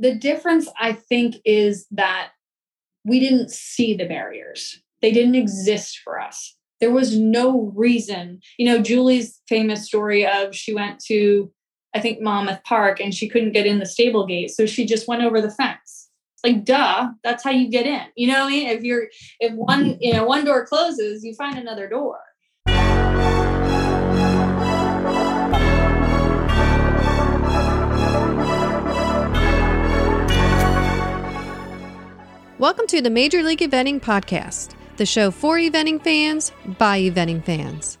The difference, I think, is that we didn't see the barriers, they didn't exist for us. There was no reason. You know, Julie's famous story of she went to, I think, Monmouth Park and she couldn't get in the stable gate. So she just went over the fence. Like, duh, that's how you get in. You know what I mean? If you're, if one, you know, one door closes, you find another door. Welcome to the Major League Eventing Podcast, the show for eventing fans by eventing fans.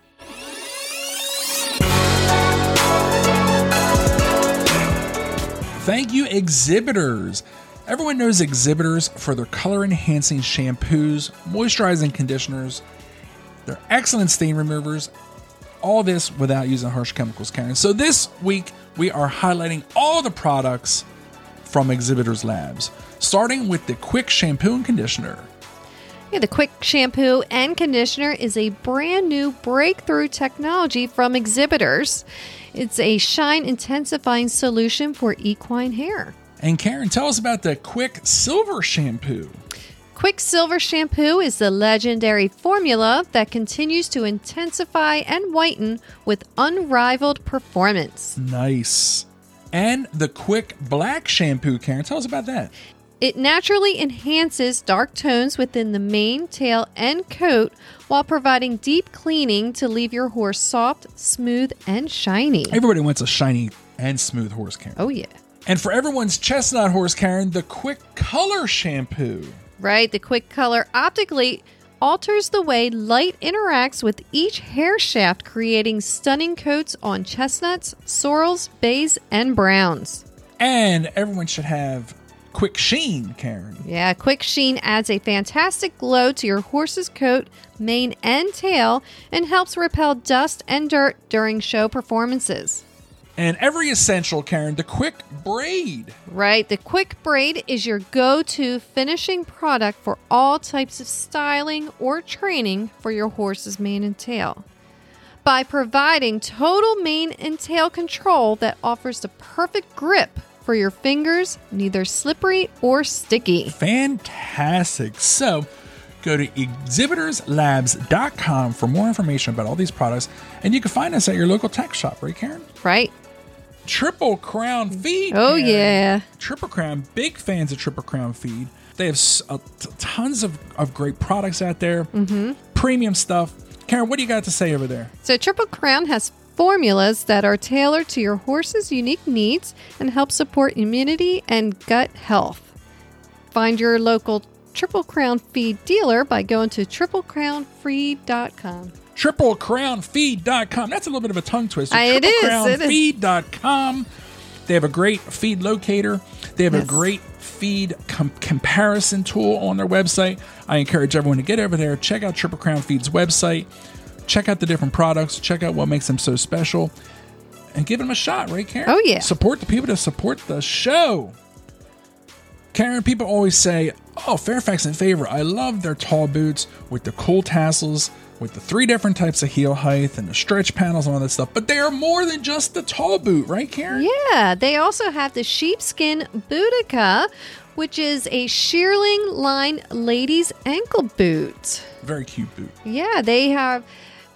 Thank you, exhibitors. Everyone knows exhibitors for their color enhancing shampoos, moisturizing conditioners, their excellent stain removers, all this without using harsh chemicals, Karen. So this week, we are highlighting all the products from Exhibitors Labs, starting with the Quick Shampoo and Conditioner. Yeah, the Quick Shampoo and Conditioner is a brand new breakthrough technology from Exhibitors. It's a shine intensifying solution for equine hair. And Karen, tell us about the Quick Silver Shampoo. Quicksilver shampoo is the legendary formula that continues to intensify and whiten with unrivaled performance. Nice. And the Quick Black Shampoo, Karen, tell us about that. It naturally enhances dark tones within the mane, tail, and coat while providing deep cleaning to leave your horse soft, smooth, and shiny. Everybody wants a shiny and smooth horse, Karen. Oh, yeah. And for everyone's chestnut horse, Karen, the Quick Color Shampoo. Right? The quick color optically alters the way light interacts with each hair shaft, creating stunning coats on chestnuts, sorrels, bays, and browns. And everyone should have Quick Sheen, Karen. Yeah, Quick Sheen adds a fantastic glow to your horse's coat, mane, and tail and helps repel dust and dirt during show performances. And every essential, Karen, the Quick Braid. Right, the Quick Braid is your go to finishing product for all types of styling or training for your horse's mane and tail. By providing total mane and tail control that offers the perfect grip for your fingers, neither slippery or sticky. Fantastic. So go to exhibitorslabs.com for more information about all these products. And you can find us at your local tack shop, right, Karen? Right? Triple Crown Feed. Oh, Karen. yeah. Triple Crown, big fans of Triple Crown Feed. They have uh, t- tons of, of great products out there, mm-hmm. premium stuff. Karen, what do you got to say over there? So, Triple Crown has formulas that are tailored to your horse's unique needs and help support immunity and gut health. Find your local Triple Crown Feed dealer by going to triplecrownfeed.com. TripleCrownFeed.com. That's a little bit of a tongue twister. It is. TripleCrownFeed.com. They have a great feed locator. They have a great feed com- comparison tool on their website. I encourage everyone to get over there, check out Triple Crown Feed's website, check out the different products, check out what makes them so special, and give them a shot, right, Karen? Oh, yeah. Support the people to support the show. Karen, people always say, Oh, Fairfax and Favor, I love their tall boots with the cool tassels, with the three different types of heel height and the stretch panels and all that stuff. But they are more than just the tall boot, right, Karen? Yeah, they also have the sheepskin Boudica, which is a shearling line ladies ankle boot. Very cute boot. Yeah, they have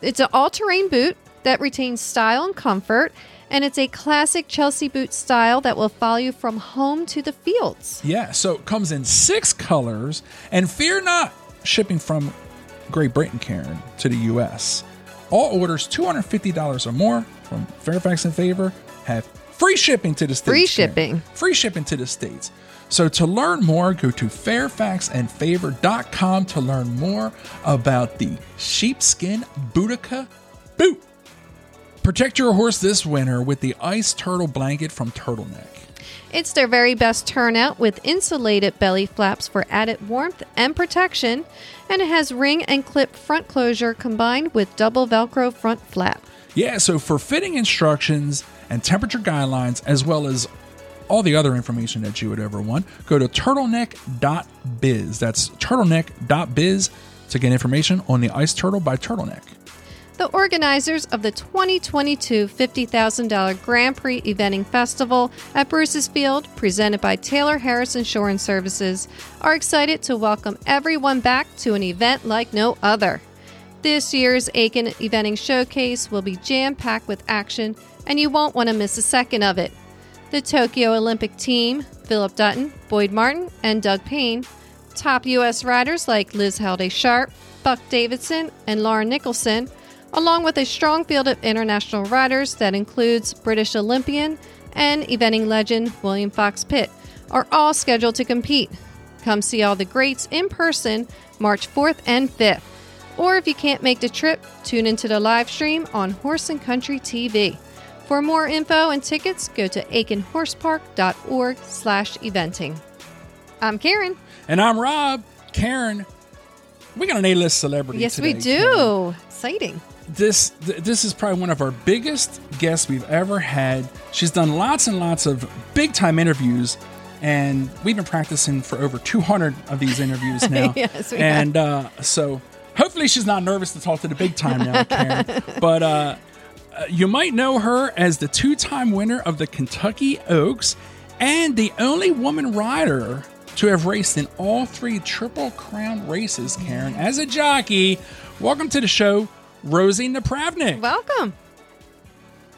it's an all-terrain boot that retains style and comfort, and it's a classic Chelsea boot style that will follow you from home to the fields. Yeah, so it comes in six colors. And fear not, shipping from Great Britain, Karen, to the US. All orders $250 or more from Fairfax and Favor have free shipping to the States. Free Karen. shipping. Free shipping to the States. So to learn more, go to fairfaxandfavor.com to learn more about the sheepskin Boudica boot. Protect your horse this winter with the ice turtle blanket from Turtleneck. It's their very best turnout with insulated belly flaps for added warmth and protection, and it has ring and clip front closure combined with double Velcro front flap. Yeah, so for fitting instructions and temperature guidelines, as well as all the other information that you would ever want, go to turtleneck.biz. That's turtleneck.biz to get information on the Ice Turtle by Turtleneck. The organizers of the 2022 $50,000 Grand Prix Eventing Festival at Bruce's Field, presented by Taylor Harris Insurance Services, are excited to welcome everyone back to an event like no other. This year's Aiken Eventing Showcase will be jam packed with action, and you won't want to miss a second of it. The Tokyo Olympic team, Phillip Dutton, Boyd Martin, and Doug Payne, top U.S. riders like Liz Halliday Sharp, Buck Davidson, and Lauren Nicholson, along with a strong field of international riders that includes British Olympian and eventing legend William Fox Pitt, are all scheduled to compete. Come see all the greats in person March 4th and 5th. Or if you can't make the trip, tune into the live stream on Horse and Country TV. For more info and tickets, go to aikenhorsepark.org slash eventing. I'm Karen. And I'm Rob. Karen, we got an A-list celebrity. Yes, today, we do. Karen. Exciting. This th- this is probably one of our biggest guests we've ever had. She's done lots and lots of big time interviews, and we've been practicing for over 200 of these interviews now. Yes, we and uh, so hopefully she's not nervous to talk to the big time now, Karen. but uh, uh, you might know her as the two time winner of the Kentucky Oaks and the only woman rider to have raced in all three Triple Crown races, Karen. As a jockey, welcome to the show, Rosie Napravnik. Welcome.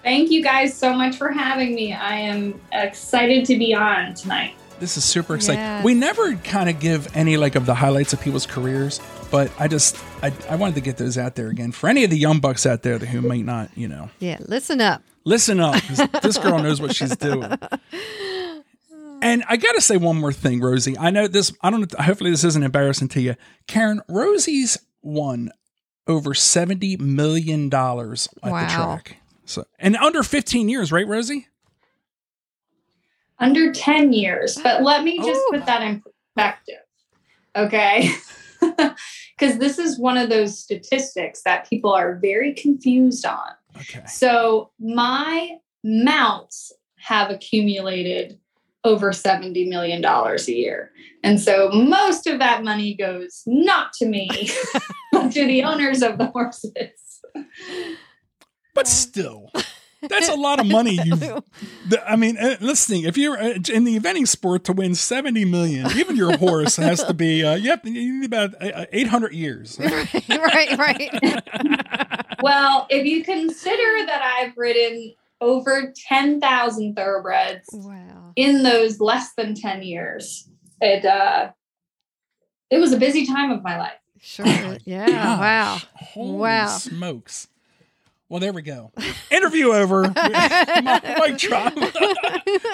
Thank you guys so much for having me. I am excited to be on tonight. This is super exciting. Yes. We never kind of give any like of the highlights of people's careers, but I just I, I wanted to get those out there again for any of the young bucks out there who might not, you know, Yeah, listen up. listen up. this girl knows what she's doing. And I got to say one more thing, Rosie. I know this. I don't. Hopefully, this isn't embarrassing to you, Karen. Rosie's won over seventy million dollars at Wow. the track. So, and under fifteen years, right, Rosie? Under 10 years, but let me just Ooh. put that in perspective. Okay. Because this is one of those statistics that people are very confused on. Okay. So my mounts have accumulated over $70 million a year. And so most of that money goes not to me, but to the owners of the horses. But still, that's a lot of money. You've. I mean, uh, let's think. If you're uh, in the eventing sport to win seventy million, even your horse has to be. Uh, you have to, you need about uh, eight hundred years. right, right. Well, if you consider that I've ridden over 10,000 thoroughbreds wow. in those less than 10 years, it, uh, it was a busy time of my life. Sure. Yeah. Wow. Holy Wow. smokes. Well, there we go. Interview over. Mic drop.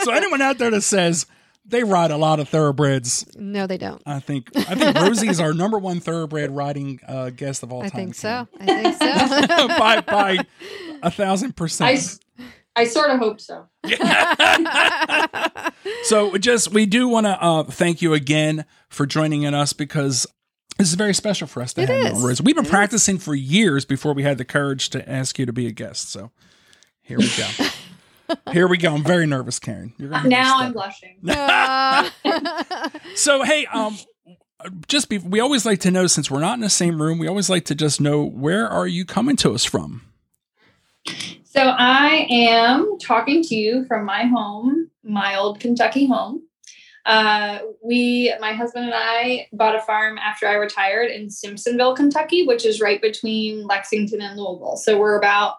so anyone out there that says they ride a lot of thoroughbreds, No, they don't. I think I think Rosie is our number one thoroughbred riding uh, guest of all I time. I think so. I think so. by by a thousand percent. s- I sort of hope so. So just we do want to uh, thank you again for joining in us because this is very special for us to It have you is. We've been It is. practicing for years before we had the courage to ask you to be a guest. So here we go. here we go. I'm very nervous, Karen. You're gonna Now. I'm blushing. So hey, um, just be, we always like to know since we're not in the same room, we always like to just know where are you coming to us from? So I am talking to you from my home, my old Kentucky home. Uh, we, my husband and I, bought a farm after I retired in Simpsonville, Kentucky, which is right between Lexington and Louisville. So we're about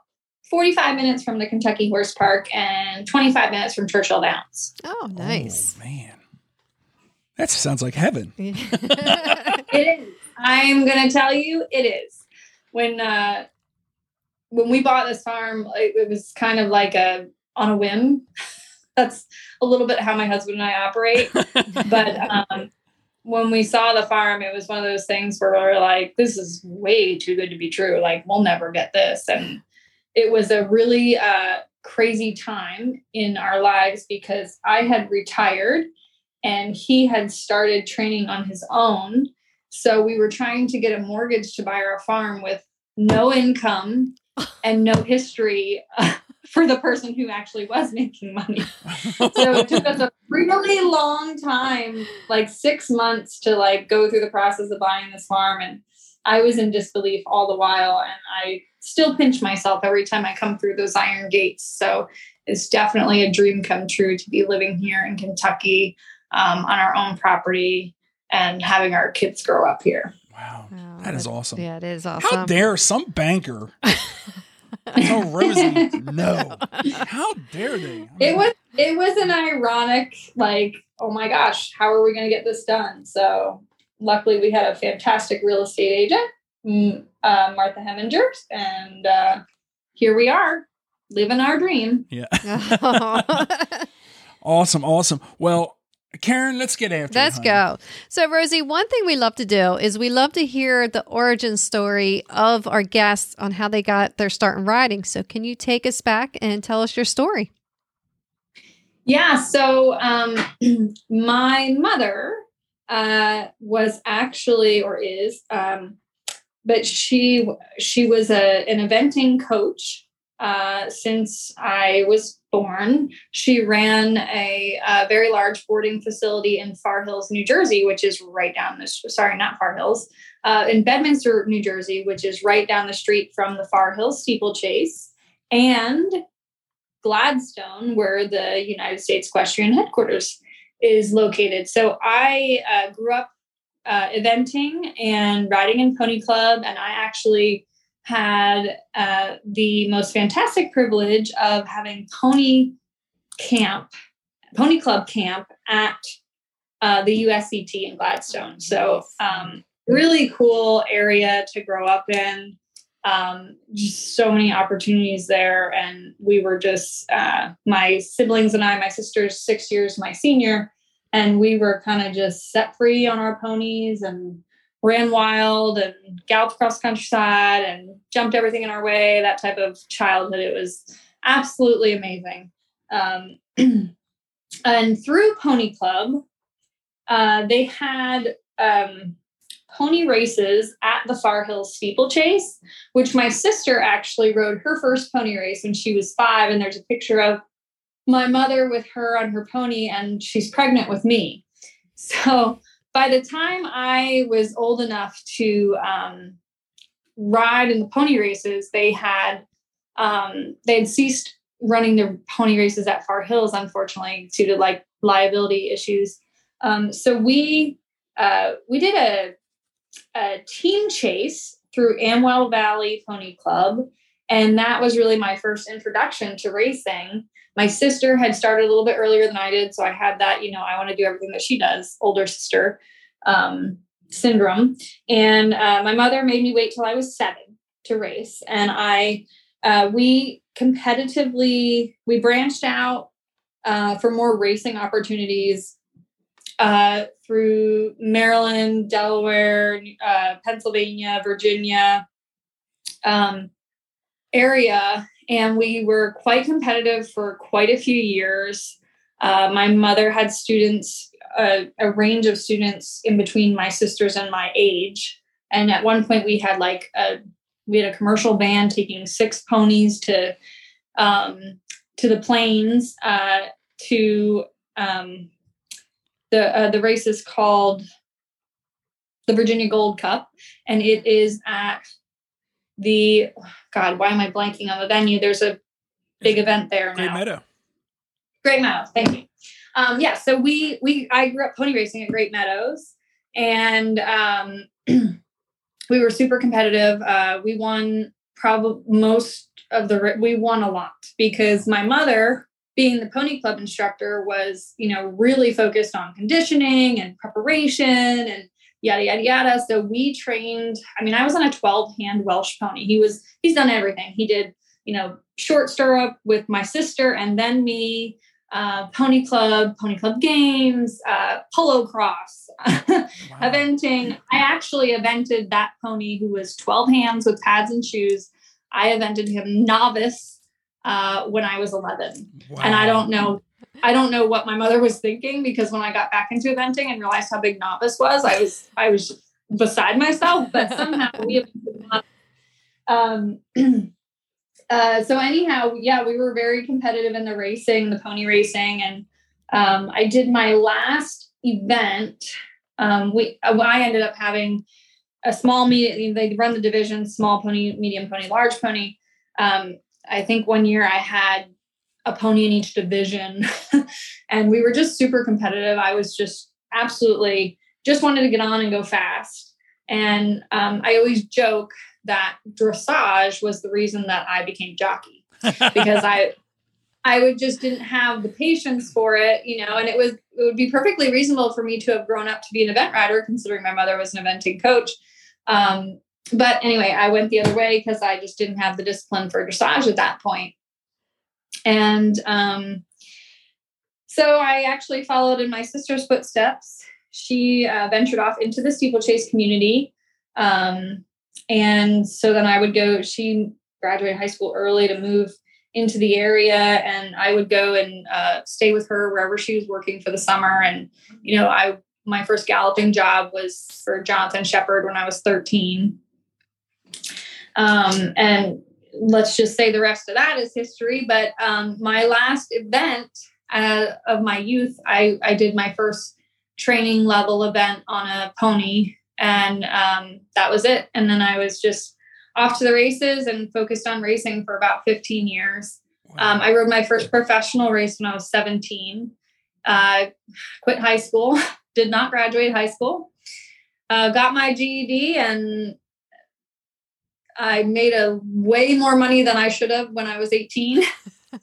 45 minutes from the Kentucky Horse Park and 25 minutes from Churchill Downs. oh, nice. Oh, man, that sounds like heaven. It is. I'm going to tell you, it is. When uh, when we bought this farm, it, it was kind of like a on a whim. That's a little bit how my husband and I operate. but um, when we saw the farm, it was one of those things where we are like, "This is way too good to be true. Like, we'll never get this." And it was a really uh, crazy time in our lives because I had retired and he had started training on his own. So we were trying to get a mortgage to buy our farm with no income and no history uh, for the person who actually was making money. So it took us a really long time, like six months, to like go through the process of buying this farm. And I was in disbelief all the while. And I still pinch myself every time I come through those iron gates. So it's definitely a dream come true to be living here in Kentucky um, on our own property and having our kids grow up here. Wow. that is awesome. Yeah, it is awesome. How dare some banker tell Rosie no? How dare they? I mean, It was it was an ironic like oh my gosh how are we going to get this done? So luckily we had a fantastic real estate agent, uh, Martha Heminger, and uh, here we are living our dream. Yeah. awesome. Awesome. Well, Karen, let's get after it. Let's it. honey. go. So, Rosie, one thing we love to do is we love to hear the origin story of our guests on how they got their start in riding. So, can you take us back and tell us your story? Yeah. So um, my mother uh, was actually, or is, um, but she she was a an eventing coach uh, since I was born. She ran a, a very large boarding facility in Far Hills, New Jersey, which is right down the sorry, not Far Hills, uh, in Bedminster, New Jersey, which is right down the street from the Far Hills steeplechase, and Gladstone, where the United States Equestrian headquarters is located. So I uh, grew up uh, eventing and riding in Pony Club, and I actually had uh, the most fantastic privilege of having pony camp, pony club camp at uh, the USET in Gladstone. So um, really cool area to grow up in um, just so many opportunities there. And we were just, uh, my siblings and I, my sister's six years my senior, and we were kind of just set free on our ponies and ran wild and galloped across countryside and jumped everything in our way, that type of childhood. It was absolutely amazing. Um, and through Pony Club, uh, they had um, pony races at the Far Hills steeplechase, which my sister actually rode her first pony race when she was five. And there's a picture of my mother with her on her pony, and she's pregnant with me. So by the time I was old enough to um, ride in the pony races, they had um, they had ceased running the pony races at Far Hills, unfortunately, due to like liability issues. Um, so we uh, we did a, a team chase through Amwell Valley Pony Club, and that was really my first introduction to racing. My sister had started a little bit earlier than I did, so I had that, you know, I want to do everything that she does, older sister um, syndrome. And uh, my mother made me wait till I was seven to race, and I uh, we competitively we branched out uh, for more racing opportunities uh, through Maryland, Delaware, uh, Pennsylvania, Virginia um, area, and we were quite competitive for quite a few years. Uh, my mother had students, uh, a range of students in between my sisters and my age, and at one point we had like a we had a commercial van taking six ponies to um, to the plains uh, to um, the uh, the race is called the Virginia Gold Cup, and it is at the God. Why am I blanking on the venue? There's a big event there Great now. Meadow. Great Meadows. Thank you. Um, yeah, so we we I grew up pony racing at Great Meadows, and um, we were super competitive. Uh, we won probably most of the we won a lot because my mother, being the pony club instructor, was you know really focused on conditioning and preparation and yada yada yada. So we trained. I mean, I was on a twelve hand Welsh pony. He was he's done everything. He did you know short stirrup with my sister and then me uh, pony club, pony club games, uh, polocrosse, eventing. I actually evented that pony who was 12 hands with pads and shoes. I evented him novice uh, when I was 11. And I don't know. I don't know what my mother was thinking because when I got back into eventing and realized how big novice was, I was I was beside myself. But somehow we um, uh, so anyhow, yeah, we were very competitive in the racing, the pony racing, and um, I did my last event. Um, we I ended up having a small medium. They run the division: small pony, medium pony, large pony. Um, I think one year I had a pony in each division, and we were just super competitive. I was just absolutely just wanted to get on and go fast. And um, I always joke that dressage was the reason that I became jockey because I I would just didn't have the patience for it, you know, and it was it would be perfectly reasonable for me to have grown up to be an event rider, considering my mother was an eventing coach. Um, but anyway, I went the other way because I just didn't have the discipline for dressage at that point. And um, so I actually followed in my sister's footsteps. She uh, ventured off into the steeplechase community. Um, and so then I would go, she graduated high school early to move into the area and I would go and uh, stay with her wherever she was working for the summer. And, you know, I, my first galloping job was for Jonathan Sheppard when I was 13. Um, and let's just say the rest of that is history. But um, my last event uh, of my youth, I, I did my first training level event on a pony, and um, that was it. And then I was just off to the races and focused on racing for about 15 years. Um, I rode my first professional race when I was 17. Uh, quit high school, did not graduate high school. Uh, got my GED and I made a way more money than I should have when I was 18.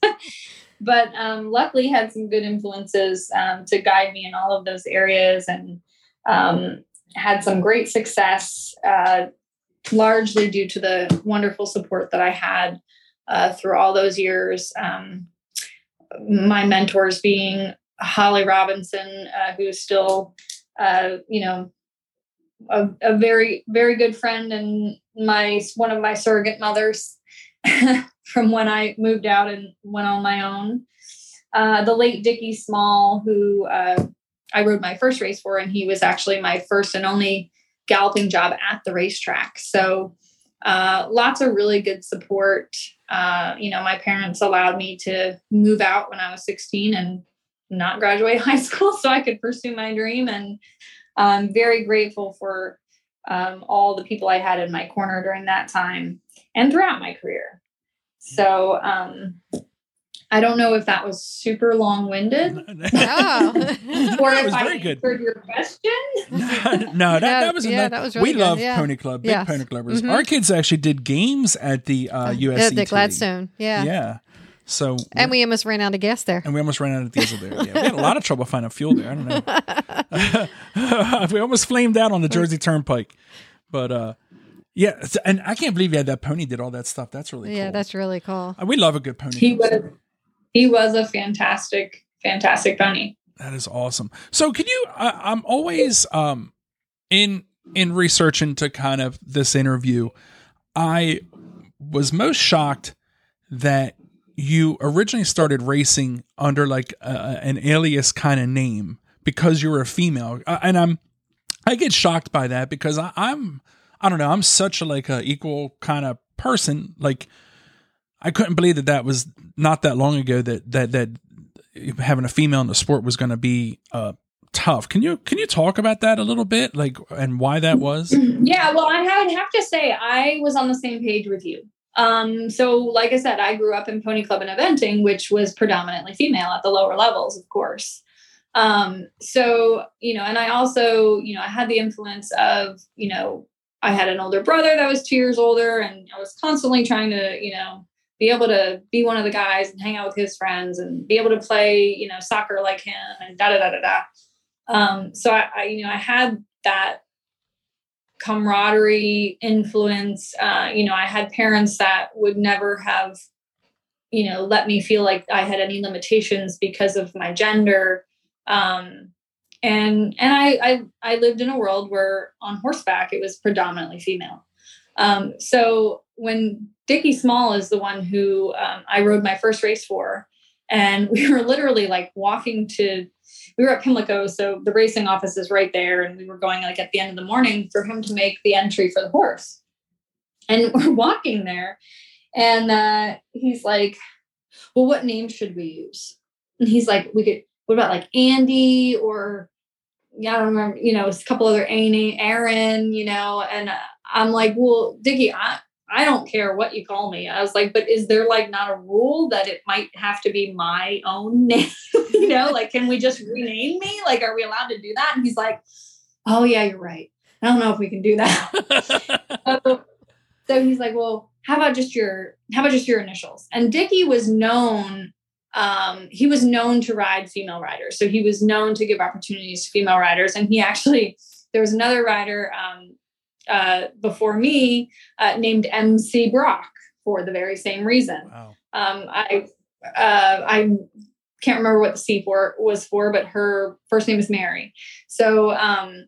but um, luckily had some good influences um, to guide me in all of those areas and um, had some great success, uh, largely due to the wonderful support that I had uh, through all those years. Um, my mentors being Holly Robinson, uh, who's still, uh, you know, a, a very very good friend and my one of my surrogate mothers from when I moved out and went on my own. Uh, the late Dickie Small, who uh, I rode my first race for, and he was actually my first and only galloping job at the racetrack. So uh, lots of really good support. Uh, you know, my parents allowed me to move out when I was 16 and not graduate high school so I could pursue my dream. And I'm very grateful for um, all the people I had in my corner during that time and throughout my career. So um, I don't know if that was super long winded. Oh. or if was I very good. answered your question. no, that, Yeah, that was yeah, enough. that was really we good, love yeah. Pony Club, big Yes. Pony Clubbers. Mhm. Our kids actually did games at the uh, yeah, USC. the Gladstone. Yeah. Yeah. So And we almost ran out of gas there. and we almost ran out of diesel there. Yeah, we had a lot of trouble finding fuel there. I don't know. we almost flamed out on the Jersey Turnpike, but uh, yeah. And I can't believe you had that pony did all that stuff. That's really Yeah, cool. that's really cool. Uh, we love a good pony. He club was story. he was a fantastic, fantastic pony. That is awesome. So, can you? I, I'm always um in in research into kind of this interview. I was most shocked that you originally started racing under like an alias kind of name because you were a female, uh, and I'm I get shocked by that because I, I'm I don't know I'm such a like a equal kind of person like. I couldn't believe that that was not that long ago that that that having a female in the sport was going to be uh, tough. Can you can you talk about that a little bit, like and why that was? Yeah, well, I would have to say I was on the same page with you. Um, so, like I said, I grew up in Pony Club and eventing, which was predominantly female at the lower levels, of course. Um, so, you know, and I also, you know, I had the influence of, you know, I had an older brother that was two years older, and I was constantly trying to, you know, be able to be one of the guys and hang out with his friends and be able to play, you know, soccer like him and da da da da da. Um, so I, I, you know, I had that camaraderie influence. Uh, you know, I had parents that would never have, you know, let me feel like I had any limitations because of my gender. Um, and and I, I I lived in a world where on horseback it was predominantly female. Um, so when Dickie Small is the one who um, I rode my first race for, and we were literally like walking to we were at Pimlico, so the racing office is right there, and we were going like at the end of the morning for him to make the entry for the horse. And we're walking there, and uh, he's like, "Well, what name should we use?" And he's like, "We could. What about like Andy or yeah, I don't remember, you know, a couple other A Aaron, you know, and I'm like, well, Dickie, I, I don't care what you call me. I was like, but is there like not a rule that it might have to be my own name? you know, like, can we just rename me? Like, are we allowed to do that? And he's like, oh, yeah, you're right. I don't know if we can do that. so, so he's like, well, how about just your, how about just your initials? And Dickie was known um, he was known to ride female riders. So he was known to give opportunities to female riders. And he actually, there was another rider um, uh, before me uh, named MC Brock for the very same reason. Wow. Um, I, uh, I can't remember what the C for was for, but her first name is Mary. So, um,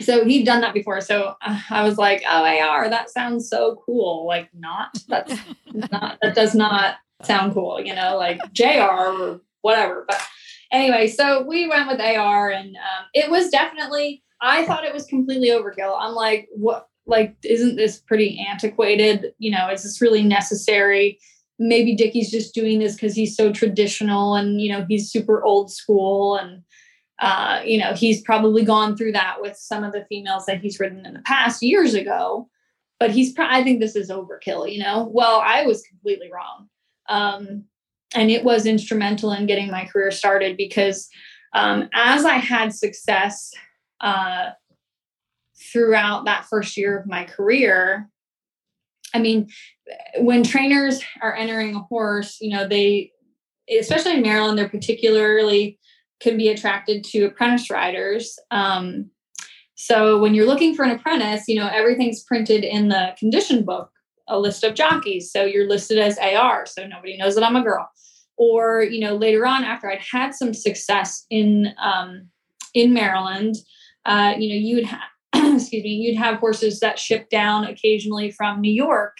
so he'd done that before. So uh, I was like, oh, AR, that sounds so cool. Like, not, that's not, that does not sound cool, you know, like JR or whatever. But anyway, so we went with AR and um, it was definitely, I thought it was completely overkill. I'm like, what, like, isn't this pretty antiquated? You know, is this really necessary? Maybe Dickie's just doing this because he's so traditional and, you know, he's super old school and, uh, you know, he's probably gone through that with some of the females that he's ridden in the past years ago. But he's, pro- I think this is overkill, you know? Well, I was completely wrong. Um, and it was instrumental in getting my career started because um, as I had success uh, throughout that first year of my career, I mean, when trainers are entering a horse, you know, they, especially in Maryland, they're particularly can be attracted to apprentice riders. Um, so when you're looking for an apprentice, you know, everything's printed in the condition book a list of jockeys. So you're listed as AR, so nobody knows that I'm a girl. Or you know, later on, after I'd had some success in um, in Maryland, uh, you know, you'd have excuse me, you'd have horses that ship down occasionally from New York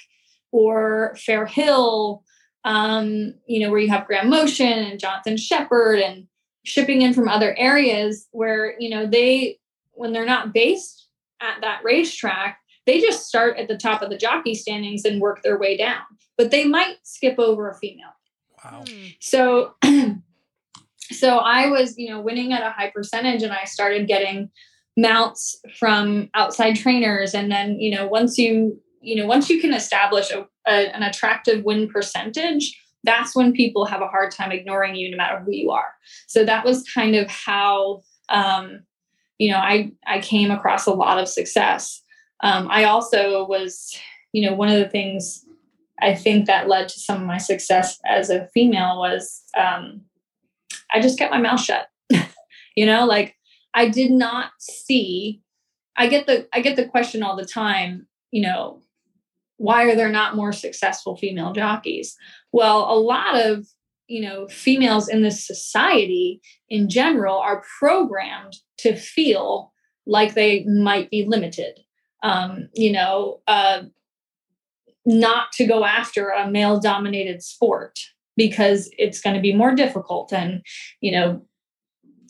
or Fair Hill, um, you know, where you have Graham Motion and Jonathan Sheppard and shipping in from other areas where you know they when they're not based at that racetrack they just start at the top of the jockey standings and work their way down, but they might skip over a female. Wow. Hmm. So, so I was, you know, winning at a high percentage and I started getting mounts from outside trainers. And then, you know, once you, you know, once you can establish a, a, an attractive win percentage, that's when people have a hard time ignoring you no matter who you are. So that was kind of how, um, you know, I, I came across a lot of success. Um, I also was, you know, one of the things I think that led to some of my success as a female was um, I just kept my mouth shut. you know, like I did not see. I get the I get the question all the time. You know, why are there not more successful female jockeys? Well, a lot of you know females in this society in general are programmed to feel like they might be limited um, you know, uh, not to go after a male dominated sport because it's going to be more difficult and, you know,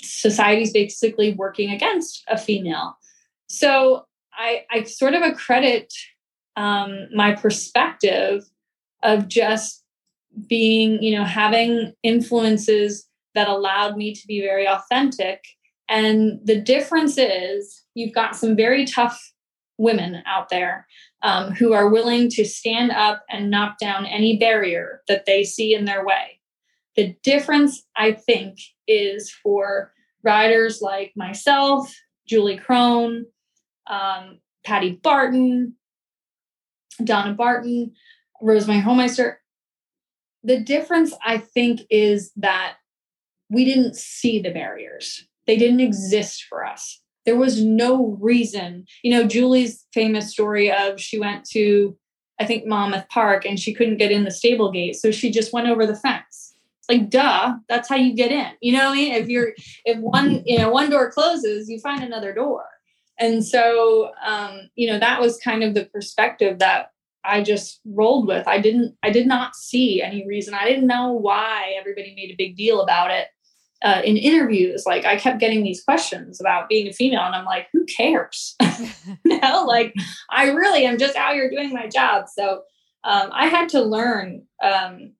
society's basically working against a female. So I, I sort of accredit um, my perspective of just being, you know, having influences that allowed me to be very authentic. And the difference is you've got some very tough women out there um, who are willing to stand up and knock down any barrier that they see in their way. The difference, I think, is for riders like myself, Julie Krone, um, Patti Barton, Donna Barton, Rosemary Homeister. The difference, I think, is that we didn't see the barriers. They didn't exist for us there was no reason. You know, Julie's famous story of she went to, I think, Monmouth Park and she couldn't get in the stable gate. So she just went over the fence. Like, duh, that's how you get in. You know what I mean? If you're, if one, you know, one door closes, you find another door. And so, um, you know, that was kind of the perspective that I just rolled with. I didn't, I did not see any reason. I didn't know why everybody made a big deal about it uh, in interviews, like I kept getting these questions about being a female, and I'm like, who cares? you know, like I really am just out here doing my job. So um, I had to learn. Um,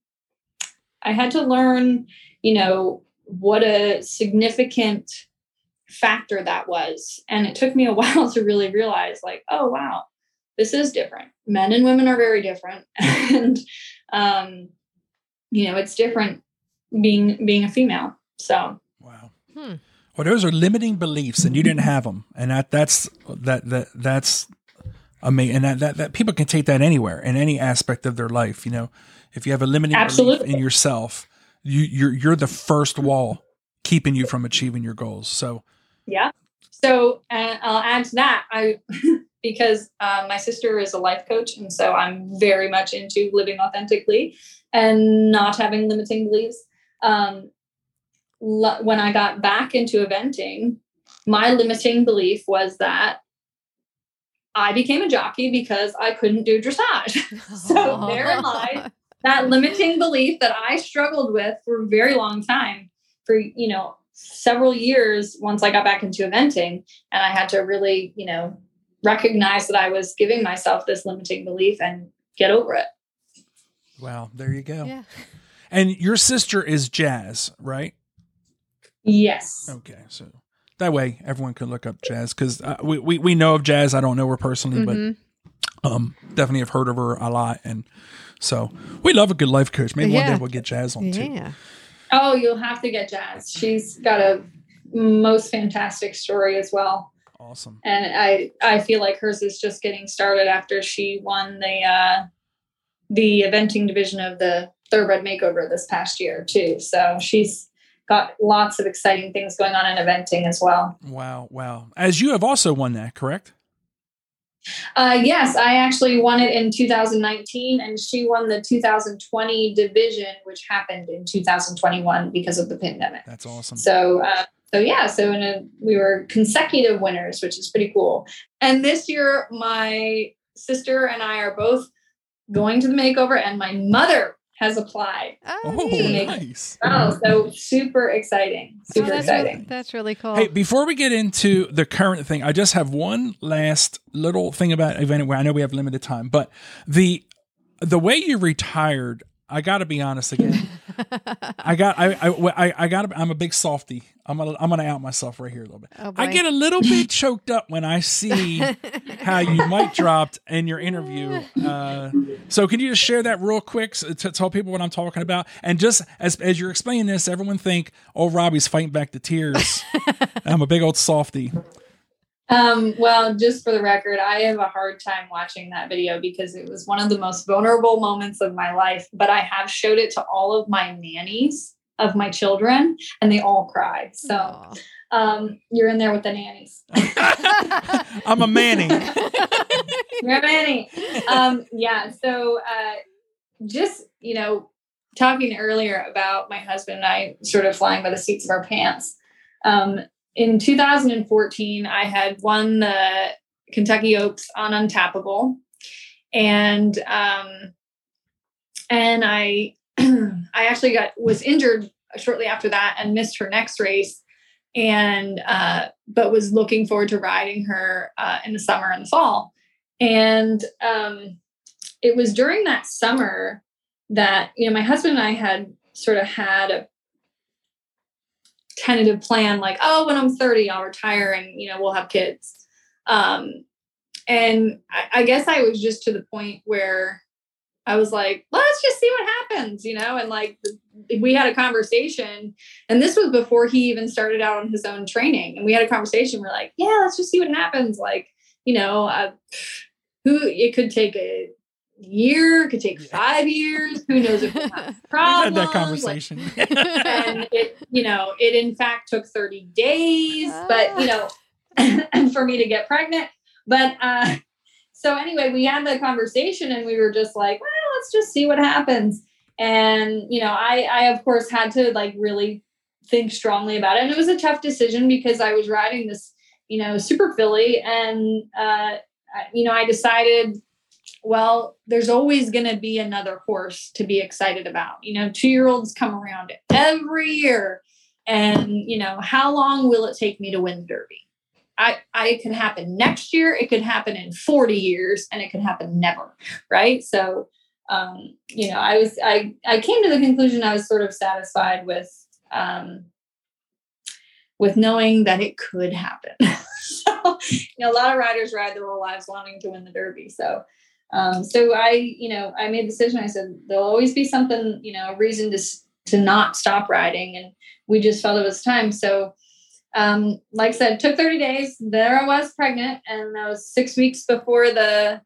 I had to learn, you know, what a significant factor that was. And it took me a while to really realize, like, oh, wow, this is different. Men and women are very different. and, um, you know, it's different being being a female. So wow. Hmm. Well, those are limiting beliefs, and you didn't have them, and that that's that that that's amazing, and that, that that people can take that anywhere in any aspect of their life. You know, if you have a limiting Absolutely. belief in yourself, you you're you're the first wall keeping you from achieving your goals. So yeah. So uh, I'll add to that. I because uh, my sister is a life coach, and so I'm very much into living authentically and not having limiting beliefs. Um, l- when I got back into eventing, my limiting belief was that I became a jockey because I couldn't do dressage. so therein lies that limiting belief that I struggled with for a very long time, for you know several years once I got back into eventing, and I had to really you know recognize that I was giving myself this limiting belief and get over it. Wow, there you go. Yeah. And your sister is Jazz, right? Yes. Okay, so that way everyone can look up Jazz because uh, we, we we know of Jazz. I don't know her personally, mm-hmm. but um, definitely have heard of her a lot, and so we love a good life coach. Maybe yeah. one day we'll get Jazz on too. Yeah. Oh, you'll have to get Jazz. She's got a most fantastic story as well. Awesome. And I I feel like hers is just getting started after she won the uh the eventing division of the thoroughbred makeover this past year too. So she's got lots of exciting things going on in eventing as well. Wow, wow. As you have also won that, correct? Uh, yes, I actually won it in 2019, and she won the 2020 division, which happened in 2021 because of the pandemic. That's awesome. So, uh, so yeah, so in a, we were consecutive winners, which is pretty cool. And this year, my sister and I are both going to the makeover, and my mother has applied. Oh, oh nice. Oh, so super exciting. Oh, super oh, that's exciting. Really, that's really cool. Hey, before we get into the current thing, I just have one last little thing about event where I know we have limited time, but the the way you retired, I got to be honest again. I got I I I got I'm a big softy. I'm gonna I'm gonna out myself right here a little bit. Oh I get a little bit choked up when I see how you mic dropped in your interview. Uh, so can you just share that real quick to tell people what I'm talking about? And just as as you're explaining this, everyone think, oh, Robbie's fighting back the tears. I'm a big old softy. Um, well, just for the record, I have a hard time watching that video because it was one of the most vulnerable moments of my life. But I have showed it to all of my nannies of my children, and they all cried. So um, you're in there with the nannies. I'm a Manny. you're a Manny. Um, yeah. So uh, just you know, talking earlier about my husband and I sort of flying by the seats of our pants. Um, in 2014, I had won the Kentucky Oaks on Untappable, and um, and I I actually got was injured shortly after that and missed her next race, and uh, but was looking forward to riding her uh, in the summer and the fall, and um, it was during that summer that you know my husband and I had sort of had a tentative plan like oh when i'm 30 i'll retire and you know we'll have kids. Um and I, I, guess i was just to the point where i was like let's just see what happens you know and like we had a conversation and this was before he even started out on his own training and we had a conversation we're like yeah let's just see what happens like you know uh, who it could take a year, could take five years. Who knows if we'll have problems? had that conversation. Like, and it, you know, it in fact took 30 days, but you know, for me to get pregnant. But uh so anyway, we had the conversation and we were just like, well, let's just see what happens. And you know, I I of course had to like really think strongly about it. And it was a tough decision because I was riding this, you know, super filly and uh you know, I decided well, there's always going to be another horse to be excited about. You know, two year olds come around every year. And, you know, how long will it take me to win the Derby? I, I, it can happen next year, it could happen in 40 years, and it could happen never. Right. So, um, you know, I was, I, I came to the conclusion I was sort of satisfied with, um, with knowing that it could happen. so, you know, a lot of riders ride their whole lives wanting to win the Derby. So, um, so I, you know, I made the decision. I said there'll always be something, you know, a reason to to not stop riding, and we just felt it was time. So, um, like I said, took 30 days. There I was pregnant, and that was six weeks before the.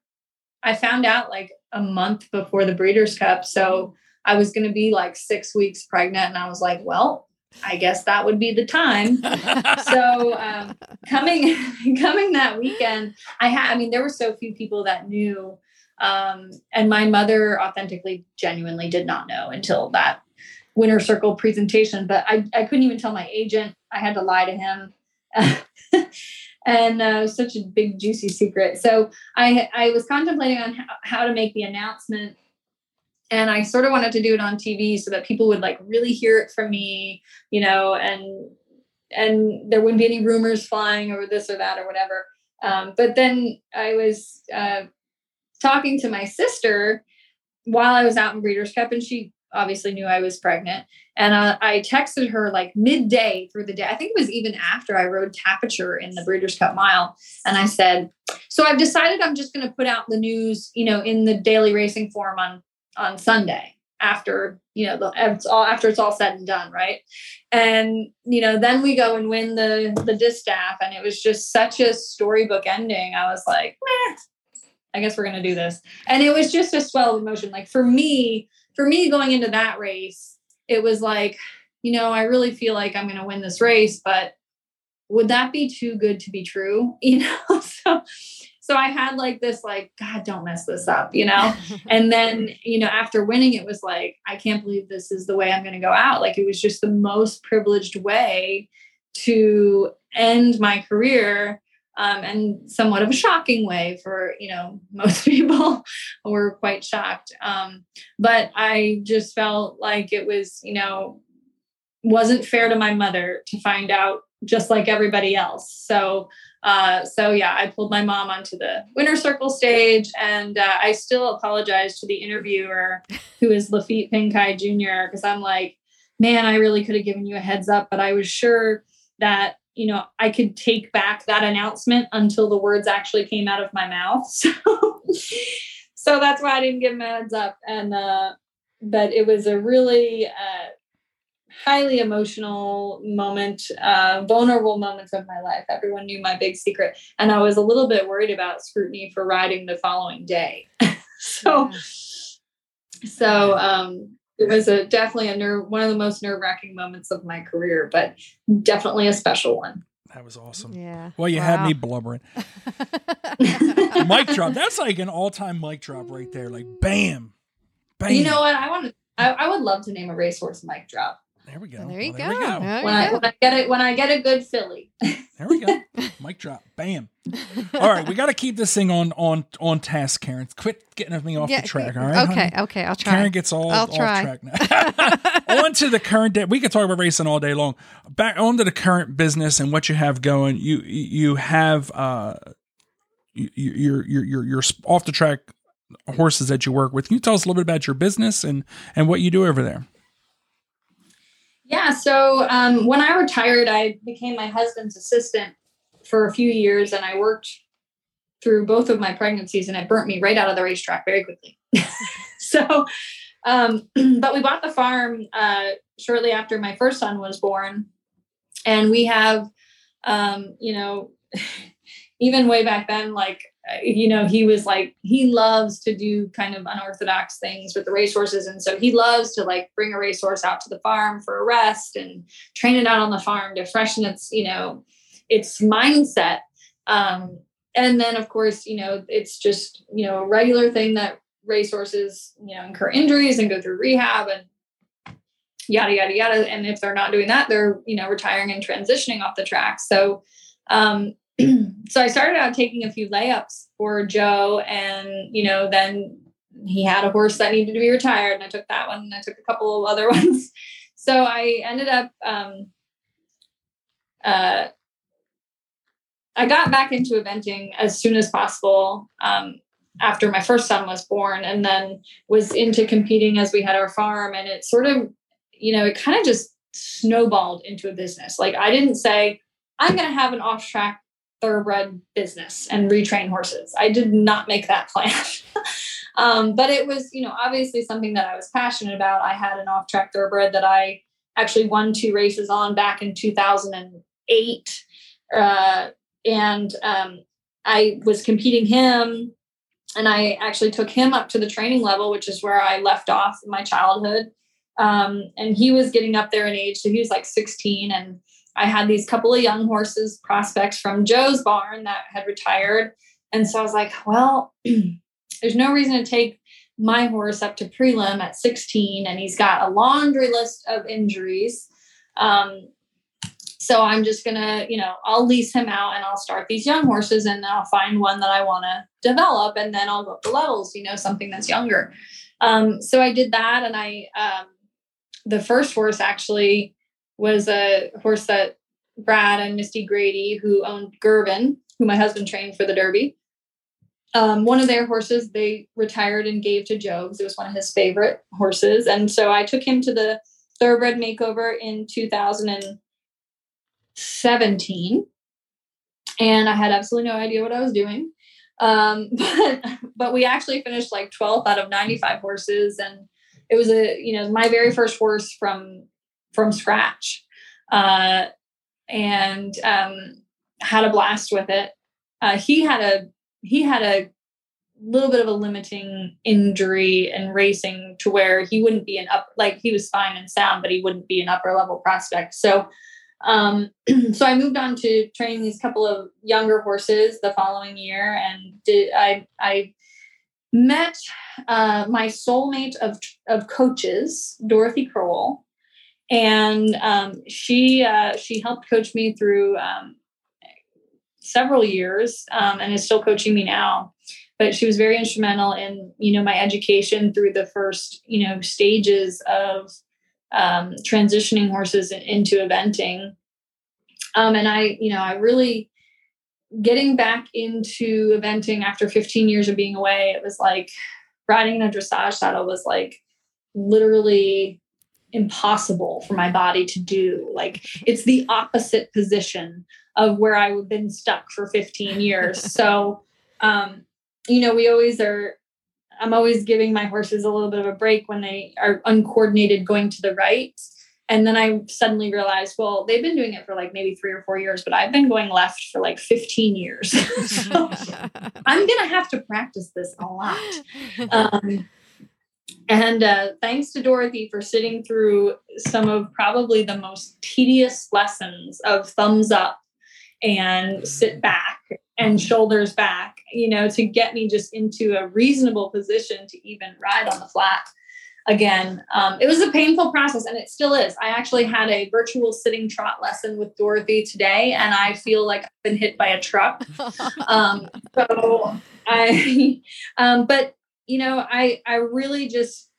I found out like a month before the Breeders' Cup, so I was going to be like six weeks pregnant, and I was like, well, I guess that would be the time. so um, coming coming that weekend, I had I mean there were so few people that knew, um, and my mother authentically, genuinely did not know until that winner circle presentation. But I I couldn't even tell my agent. I had to lie to him. and uh, such a big juicy secret. So I I was contemplating on how, how to make the announcement and I sort of wanted to do it on TV so that people would like really hear it from me, you know, and and there wouldn't be any rumors flying or this or that or whatever. Um, but then I was uh, talking to my sister while I was out in Breeders' Cup, and she obviously knew I was pregnant. And uh, I texted her like midday through the day. I think it was even after I rode Tapiture in the Breeders' Cup Mile. And I said, "So I've decided I'm just going to put out the news, you know, in the daily racing form on on Sunday after you know the it's all after it's all said and done right and you know then we go and win the the distaff and it was just such a storybook ending i was like Meh, i guess we're gonna do this and it was just a swell of emotion like for me for me going into that race it was like you know i really feel like i'm gonna win this race but would that be too good to be true you know so so I had like this, like, God, don't mess this up, you know? and then, you know, after winning, it was like, I can't believe this is the way I'm going to go out. Like, it was just the most privileged way to end my career um, and somewhat of a shocking way for you know most people were quite shocked um, but i just felt like it was you know wasn't fair to my mother to find out just like everybody else so uh, so yeah, I pulled my mom onto the winner circle stage, and uh, I still apologize to the interviewer, who is Laffit Pincay Jr., because I'm like, man, I really could have given you a heads up, but I was sure that you know I could take back that announcement until the words actually came out of my mouth. So, so that's why I didn't give him a heads up, and uh, but it was a really uh, highly emotional moment, uh, vulnerable moments of my life. Everyone knew my big secret. And I was a little bit worried about scrutiny for riding the following day. so, yeah. so, um, it was a definitely a nerve, one of the most nerve wracking moments of my career, but definitely a special one. That was awesome. Yeah. Well, you wow. had me blubbering. mic drop. That's like an all time mic drop right there. Like bam, bam. You know what? I want to. I, I would love to name a racehorse mic drop. There we go. There you well, go. There we go. When, I, when I get it, when I get a good filly. there we go. Mic drop. Bam. All right, we got to keep this thing on on on task, Karen. Quit getting me off yeah, the track. All right. Okay. Honey? Okay. I'll try. Karen gets all I'll off try. track now. on to the current day. We could talk about racing all day long. Back on to the current business and what you have going. You you have uh you, you're you're you're you're off the track horses that you work with. Can you tell us a little bit about your business and and what you do over there? Yeah. So um, when I retired, I became my husband's assistant for a few years, and I worked through both of my pregnancies, and it burnt me right out of the racetrack very quickly. so, um, but we bought the farm uh, shortly after my first son was born, and we have, um, you know, even way back then, like you know, he was like, he loves to do kind of unorthodox things with the racehorses. And so he loves to like bring a racehorse out to the farm for a rest and train it out on the farm to freshen its, you know, its mindset. Um, and then of course, you know, it's just, you know, a regular thing that racehorses, you know, incur injuries and go through rehab and yada, yada, yada. And if they're not doing that, they're, you know, retiring and transitioning off the track. So, um, so I started out taking a few layups for Joe, and you know, then he had a horse that needed to be retired, and I took that one, and I took a couple of other ones. So I ended up, um, uh, I got back into eventing as soon as possible um, after my first son was born, and then was into competing as we had our farm, and it sort of, you know, it kind of just snowballed into a business. Like I didn't say, I'm going to have an off track thoroughbred business and retrain horses. I did not make that plan. um, but it was, you know, obviously something that I was passionate about. I had an off track thoroughbred that I actually won two races on back in 2008. Uh, and um, I was competing him and I actually took him up to the training level, which is where I left off in my childhood. Um, and he was getting up there in age, so he was like 16. And I had these couple of young horses, prospects from Joe's barn that had retired. And so I was like, well, there's no reason to take my horse up to prelim at 16, and he's got a laundry list of injuries. Um, so I'm just gonna, you know, I'll lease him out and I'll start these young horses and I'll find one that I want to develop and then I'll go up the levels, you know, something that's younger. Um, so I did that and I um, the first horse actually was a horse that Brad and Misty Grady, who owned Gervin, who my husband trained for the Derby. Um, one of their horses they retired and gave to because it was one of his favorite horses. And so I took him to the thoroughbred makeover in 2017. And 17 and I had absolutely no idea what I was doing. Um, but but we actually finished like 12th out of 95 horses, and it was a you know my very first horse from from scratch, uh, and um, had a blast with it. Uh, he had a he had a little bit of a limiting injury in racing to where he wouldn't be an up like he was fine and sound, but he wouldn't be an upper level prospect. So um, so I moved on to training these couple of younger horses the following year, and did I I met uh, my soulmate of of coaches, Dorothy Crowell, and um, she uh, she helped coach me through um, several years, um, and is still coaching me now. But she was very instrumental in you know my education through the first you know stages of um, transitioning horses into eventing. Um, and I, you know, I really getting back into eventing after 15 years of being away, it was like riding in a dressage saddle was like literally impossible for my body to do. Like it's the opposite position of where I've been stuck for 15 years. so, um, you know, we always are I'm always giving my horses a little bit of a break when they are uncoordinated going to the right. And then I suddenly realized, well, they've been doing it for like maybe three or four years, but I've been going left for like 15 years. so I'm going to have to practice this a lot. Um, and uh, thanks to Dorothy for sitting through some of probably the most tedious lessons of thumbs up and sit back and shoulders back, you know, to get me just into a reasonable position to even ride on the flat again. Um, it was a painful process and it still is. I actually had a virtual sitting trot lesson with Dorothy today and I feel like I've been hit by a truck. Um, so I, um, but you know, I, I really just,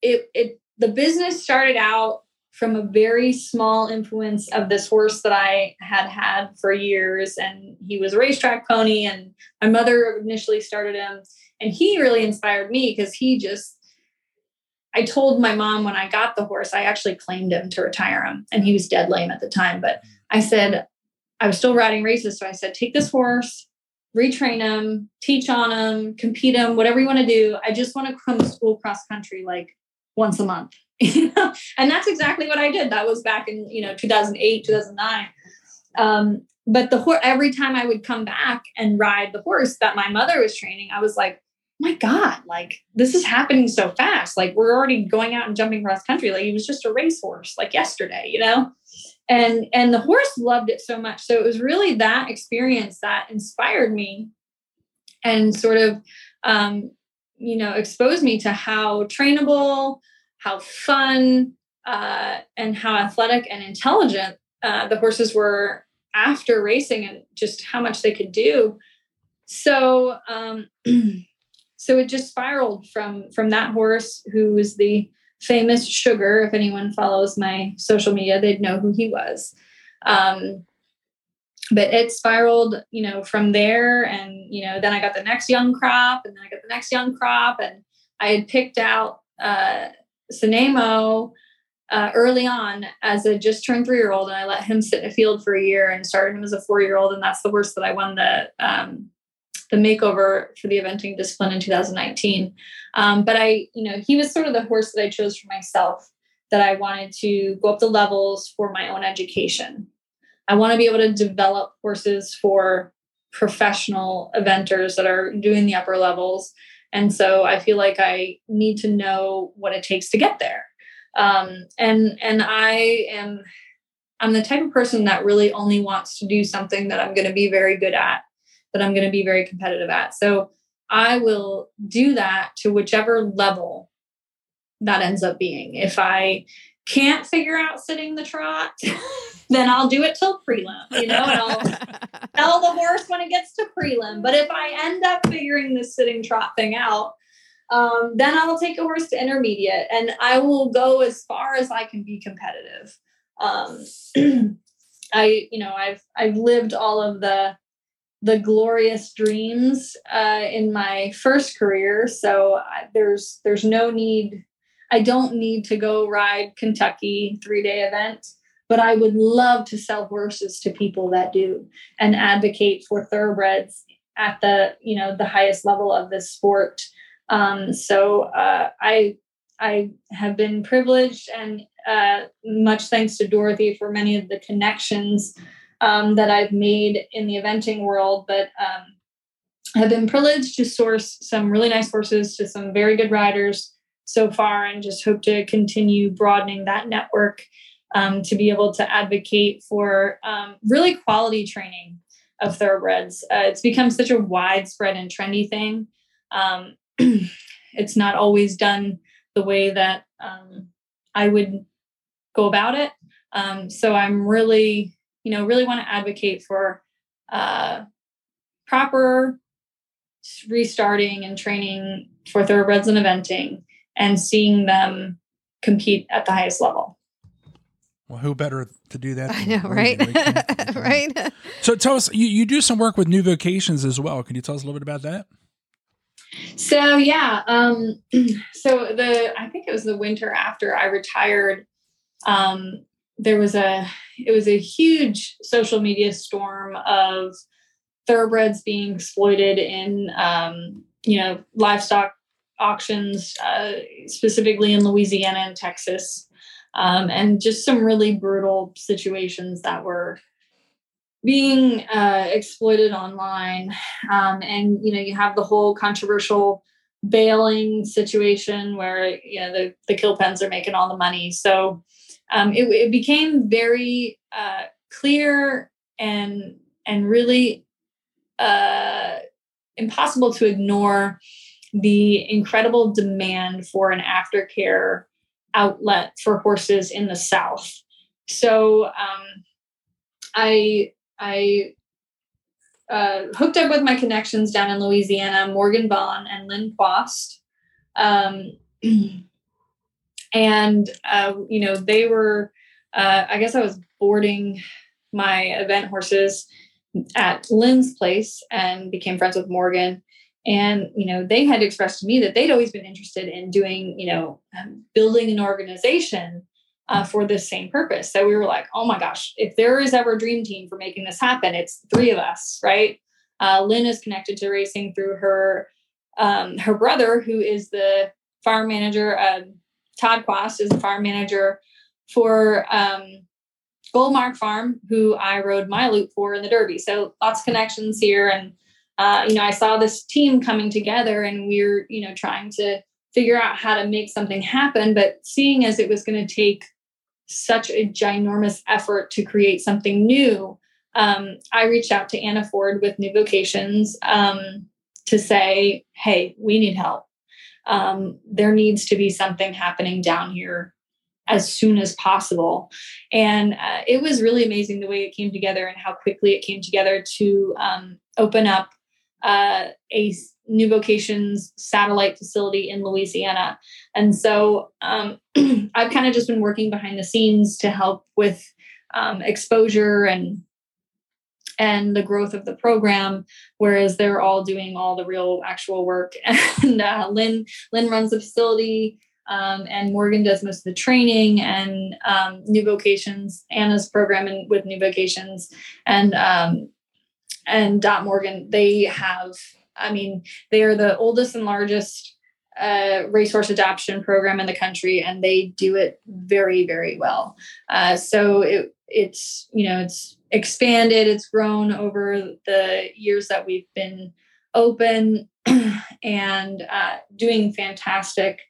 it, it, the business started out from a very small influence of this horse that I had had for years. And he was a racetrack pony, and my mother initially started him. And he really inspired me because he just, I told my mom when I got the horse, I actually claimed him to retire him, and he was dead lame at the time. But I said, I was still riding races. So I said, take this horse, retrain them, teach on them, compete them, whatever you want to do. I just want to come to school cross country like once a month. and that's exactly what I did. That was back in, you know, 2008, 2009. Um, but the horse, every time I would come back and ride the horse that my mother was training, I was like, my God, like this is happening so fast. Like we're already going out and jumping cross country. Like he was just a racehorse, like yesterday, you know? And and the horse loved it so much. So it was really that experience that inspired me and sort of um, you know, exposed me to how trainable, how fun uh, and how athletic and intelligent uh, the horses were after racing and just how much they could do. So, um, so it just spiraled from from that horse who was the famous Sugar. If anyone follows my social media, they'd know who he was. Um, but it spiraled, you know, from there, and you know, then I got the next young crop, and then I got the next young crop, and I had picked out uh, Sanemo uh, early on as a just turned three year old, and I let him sit in a field for a year and started him as a four year old, and that's the horse that I won the um, the makeover for the eventing discipline in 2019. Um, but I, you know, he was sort of the horse that I chose for myself that I wanted to go up the levels for my own education. I want to be able to develop horses for professional eventers that are doing the upper levels. And so I feel like I need to know what it takes to get there. Um, and and I am I'm the type of person that really only wants to do something that I'm going to be very good at, that I'm going to be very competitive at. So I will do that to whichever level that ends up being. If I can't figure out sitting the trot, then I'll do it till prelim, you know, and I'll tell the horse when it gets to prelim. But if I end up figuring this sitting trot thing out, um, then I will take a horse to intermediate and I will go as far as I can be competitive. Um, I, you know, I've I've lived all of the the glorious dreams uh, in my first career, so I, there's there's no need I don't need to go ride Kentucky three day event, but I would love to sell horses to people that do and advocate for thoroughbreds at the you know the highest level of this sport. Um, so uh, I I have been privileged and uh, much thanks to Dorothy for many of the connections um, that I've made in the eventing world, but um, have been privileged to source some really nice horses to some very good riders so far and just hope to continue broadening that network um, to be able to advocate for um, really quality training of thoroughbreds. Uh, it's become such a widespread and trendy thing. Um, it's not always done the way that um, I would go about it. So I'm really, you know, really want to advocate for uh, proper restarting and training for thoroughbreds and eventing and seeing them compete at the highest level. Well, who better to do that? I know, right? right. So tell us, you, you do some work with new vocations as well. Can you tell us a little bit about that? So yeah, um, so the I think it was the winter after I retired. Um, there was a it was a huge social media storm of thoroughbreds being exploited in um, you know livestock auctions, uh, specifically in Louisiana and Texas, um, and just some really brutal situations that were being uh, exploited online. Um, and you know, you have the whole controversial bailing situation where you know the the kill pens are making all the money. So um, it, it, became very uh, clear and and really uh, impossible to ignore the incredible demand for an aftercare outlet for horses in the South. So um, I I uh, hooked up with my connections down in Louisiana, Morgan Vaughn and Lynn Quast. Um, and uh, you know they were uh, I guess I was boarding my event horses at Lynn's place and became friends with Morgan. And you know they had expressed to me that they'd always been interested in doing you know um, building an organization uh, for this same purpose. So we were like oh my gosh if there is ever a dream team for making this happen it's three of us right? Uh, lynn is connected to racing through her um, her brother who is the farm manager uh, todd quast is the farm manager for um, goldmark farm who i rode Mylute for in the derby so lots of connections here and uh, you know, I saw this team coming together and we are you know, trying to figure out how to make something happen. But seeing as it was going to take such a ginormous effort to create something new, um, I reached out to Anna Ford with New Vocations um, to say, hey, we need help. Um, there needs to be something happening down here as soon as possible. And uh, it was really amazing the way it came together and how quickly it came together to um, open up uh, a New Vocations satellite facility in Louisiana. And so um, I've kind of just been working behind the scenes to help with um, exposure and and the growth of the program, whereas they're all doing all the real actual work. And uh, Lynn Lynn runs the facility. Um, and Morgan does most of the training and um, New Vocations, Anna's program in, with New Vocations, and um, and Dot Morgan. They have, I mean, they are the oldest and largest uh, adoption program in the country, and they do it very, very well. Uh, so it, it's you know it's expanded, it's grown over the years that we've been open, and uh, doing fantastic.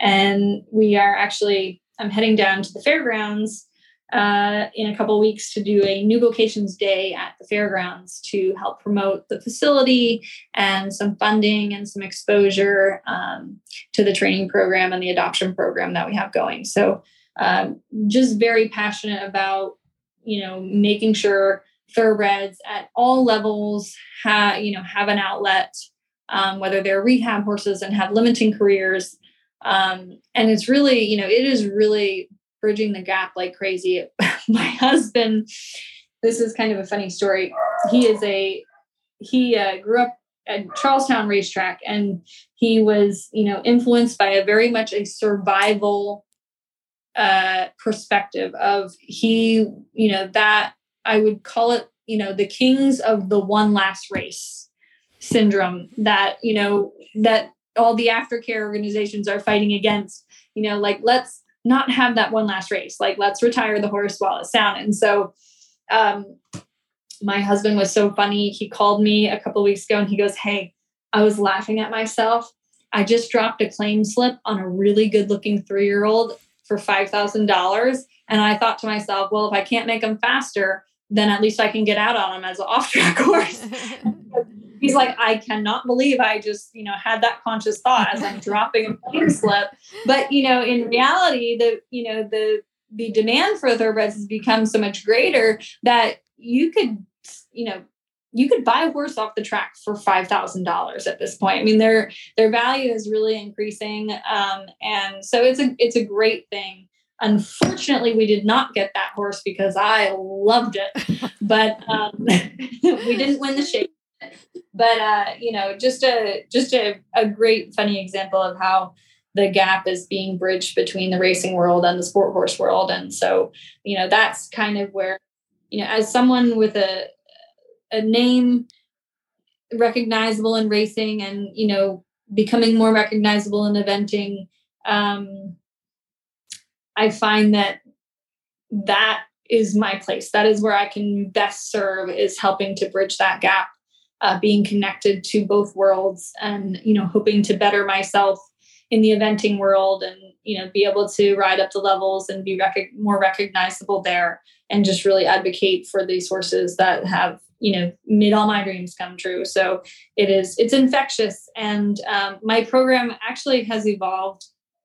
And we are actually, I'm heading down to the fairgrounds uh, in a couple weeks to do a new vocations day at the fairgrounds to help promote the facility and some funding and some exposure um, to the training program and the adoption program that we have going so um, just very passionate about you know making sure thoroughbreds at all levels have you know have an outlet um, whether they're rehab horses and have limiting careers um, and it's really you know it is really bridging the gap like crazy. My husband, this is kind of a funny story. He is a he uh, grew up at Charles Town racetrack and he was, you know, influenced by a very much a survival uh perspective of he, you know, that I would call it, you know, the kings of the one last race syndrome that, you know, that all the aftercare organizations are fighting against, you know, like let's not have that one last race. Like, let's retire the horse while it's down. And so, um, my husband was so funny. He called me a couple weeks ago and he goes, Hey, I was laughing at myself. I just dropped a claim slip on a really good looking three year old for $5,000. And I thought to myself, well, if I can't make them faster, then at least I can get out on them as an off track horse. he's like, I cannot believe I just, you know, had that conscious thought as I'm dropping a plane slip. But, you know, in reality, the, you know, the, the demand for thoroughbreds has become so much greater that you could, you know, you could buy a horse off the track for five thousand dollars at this point. I mean, their their value is really increasing, um, and so it's a it's a great thing. Unfortunately, we did not get that horse because I loved it, but um, we didn't win the shape but uh, you know, just a just a, a great funny example of how the gap is being bridged between the racing world and the sport horse world. And so, you know, that's kind of where, you know, as someone with a a name recognizable in racing and, you know, becoming more recognizable in eventing, um, I find that that is my place. That is where I can best serve is helping to bridge that gap uh, being connected to both worlds and you know hoping to better myself in the eventing world and you know be able to ride up the levels and be rec- more recognizable there and just really advocate for these horses that have you know made all my dreams come true. So it is it's infectious. And um, my program actually has evolved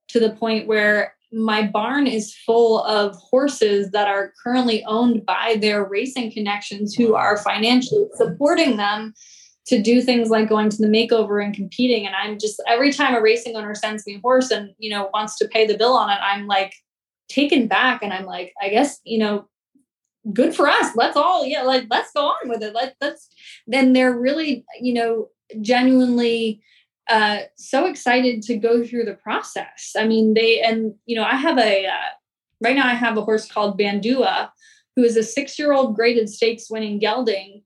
to the point where my barn is full of horses that are currently owned by their racing connections who are financially supporting them to do things like going to the makeover and competing. And i'm just every time a racing owner sends me a horse and you know wants to pay the bill on it i'm like taken back. And i'm like i guess you know good for us let's all yeah like let's go on with it Let, let's then they're really you know genuinely uh, so excited to go through the process. I mean, they and you know, I have a uh, right now. I have a horse called Bandua, who is a six-year-old graded stakes winning gelding,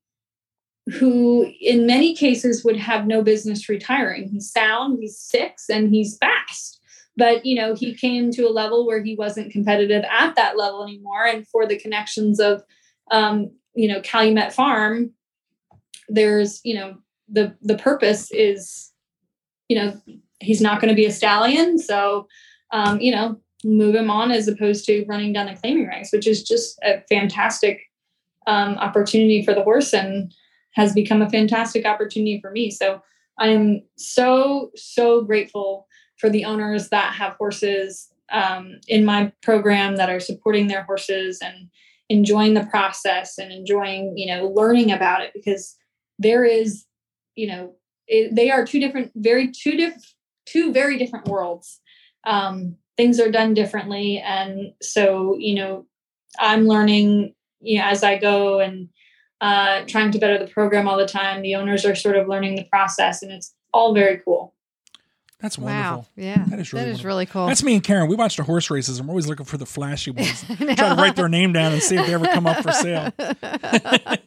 who in many cases would have no business retiring. He's sound, he's six, and he's fast. But you know, he came to a level where he wasn't competitive at that level anymore, and for the connections of um, you know Calumet Farm, there's you know the the purpose is you know, he's not going to be a stallion. So, um, you know, move him on as opposed to running down the claiming ranks, which is just a fantastic um, opportunity for the horse and has become a fantastic opportunity for me. So I'm so, so grateful for the owners that have horses um, in my program that are supporting their horses and enjoying the process and enjoying, you know, learning about it because there is, you know, it, they are two different, very two different, two very different worlds. Um, things are done differently, and so you know, I'm learning you know as I go and uh, trying to better the program all the time. The owners are sort of learning the process, and it's all very cool. That's Wow. wonderful. Yeah. That is really wonderful. really cool. That's me and Karen. We watch the horse races and we're always looking for the flashy ones. Try to write their name down and see if they ever come up for sale.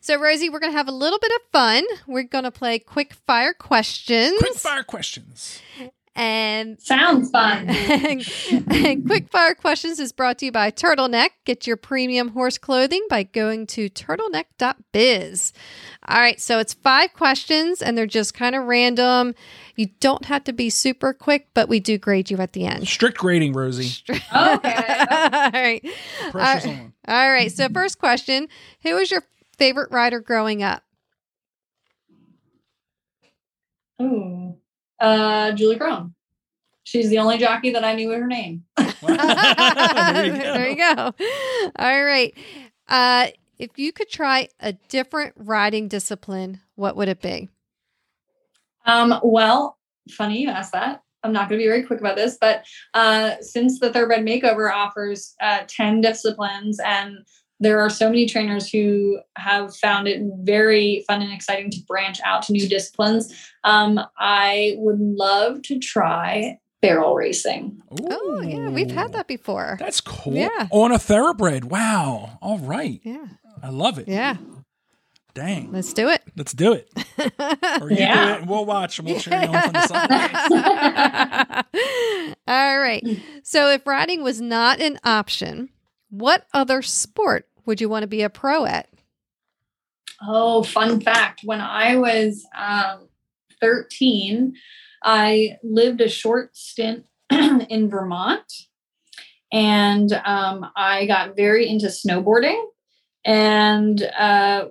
so, Rosie, we're going to have a little bit of fun. We're going to play quick fire questions. Quick fire questions. And Sounds fun. and Quick Fire Questions is brought to you by Turtleneck. Get your premium horse clothing by going to turtleneck.biz. All right, so it's five questions and they're just kind of random. You don't have to be super quick, but we do grade you at the end. Strict grading, Rosie. Okay. All right. Pressure's Uh, on. All right, so first question Who was your favorite rider growing up? Ooh. Uh, Julie Krone. She's the only jockey that I knew her name. there you go. there you go. All right. Uh, if you could try a different riding discipline, what would it be? Um, well, funny you asked that. I'm not going to be very quick about this, but uh, since the Thoroughbred Makeover offers uh, 10 disciplines, and there are so many trainers who have found it very fun and exciting to branch out to new disciplines, um, I would love to try barrel racing. Oh, yeah, we've had that before. That's cool. Yeah. On a thoroughbred. Wow. All right. Yeah. I love it. Yeah. Dang. Let's do it. Let's do it. Or you do Yeah. it and we'll watch and we'll cheer you on from the side. All right. So, if riding was not an option, what other sport would you want to be a pro at? Oh, fun fact. When I was um, 13, I lived a short stint in Vermont and um, I got very into snowboarding. And uh,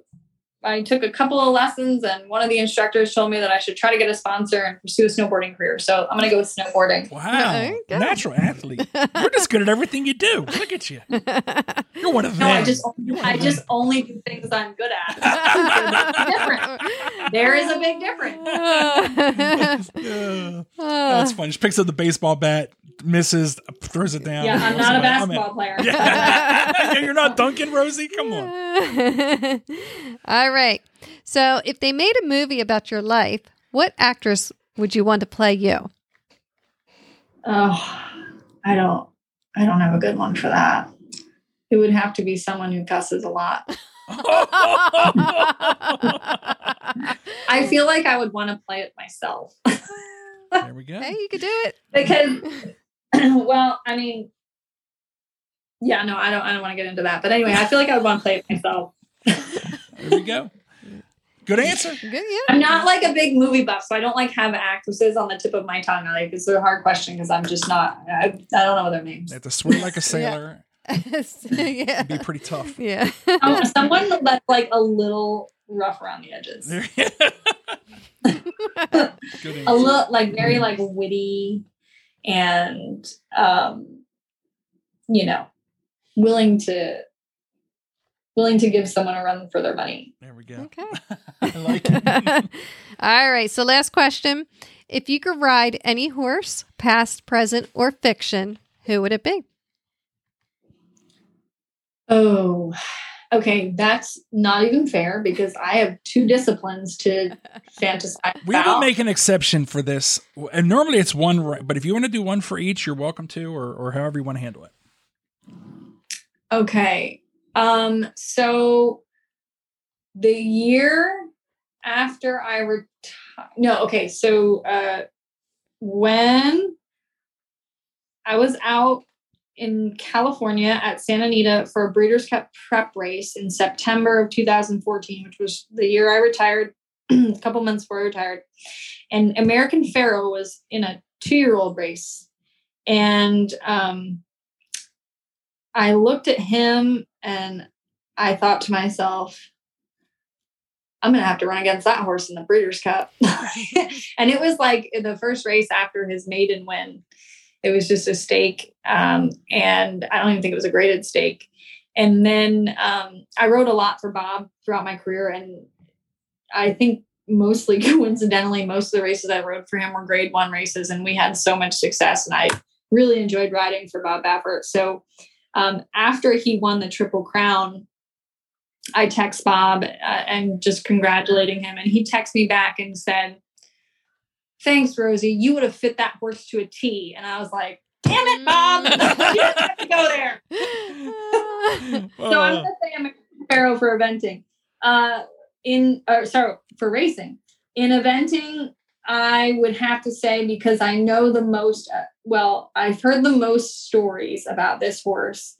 I took a couple of lessons, and one of the instructors told me that I should try to get a sponsor and pursue a snowboarding career. So I'm going to go with snowboarding. Wow. There go. Natural athlete. You're just good at everything you do. Look at you. You're one of them. No, I just You're I just only do things I'm good at. That's different. There is a big difference. Yeah. Uh, That's fun. She picks up the baseball bat, misses, throws it down. Yeah, I'm not a I'm basketball player. Yeah. Yeah, You're not Duncan, Rosie? Come on. All right. So, if they made a movie about your life, what actress would you want to play you? Oh, I don't. I don't have a good one for that. It would have to be someone who cusses a lot. I feel like I would want to play it myself there we go. hey, you could do it. because, well, I mean, yeah, no, I don't. I don't want to get into that. But anyway, I feel like I would want to play it myself. There we go. Good answer. Good, yeah. I'm not like a big movie buff, so I don't like have actresses on the tip of my tongue. Like it's a hard question because I'm just not. I, I don't know their names. They have to swim like a sailor. yeah. It'd be pretty tough. Yeah. Um, someone that's like a little rough around the edges. Good a answer. little like very like witty and um you know willing to willing to give someone a run for their money There we go. Okay. I like it. All right. So, last question. If you could ride any horse, past, present, or fiction, who would it be? oh okay that's not even fair because i have two disciplines to fantasize We about will make an exception for this. And normally it's one, but if you want to do one for each, you're welcome to, or, or however you want to handle it. Okay. Um, so the year after I retired, no, okay. So uh, when I was out in California at Santa Anita for a Breeders' Cup prep race in September of 2014, which was the year I retired, a couple months before I retired. And American Pharoah was in a two year old race. And um, I looked at him and I thought to myself, I'm going to have to run against that horse in the Breeders' Cup. and it was like in the first race after his maiden win. It was just a stake. Um, and I don't even think it was a graded stake. And then um, I rode a lot for Bob throughout my career. And I think mostly coincidentally, most of the races I rode for him were grade one races. And we had so much success. And I really enjoyed riding for Bob Baffert. So um, after he won the Triple Crown, I text Bob uh, and just congratulating him. And he texted me back and said, thanks, Rosie. You would have fit that horse to a T. And I was like, damn it, Bob. you didn't have to go there. so I'm gonna say I'm a Pharaoh for eventing. Uh, in uh, sorry for racing. In eventing, I would have to say because I know the most. Uh, well, I've heard the most stories about this horse,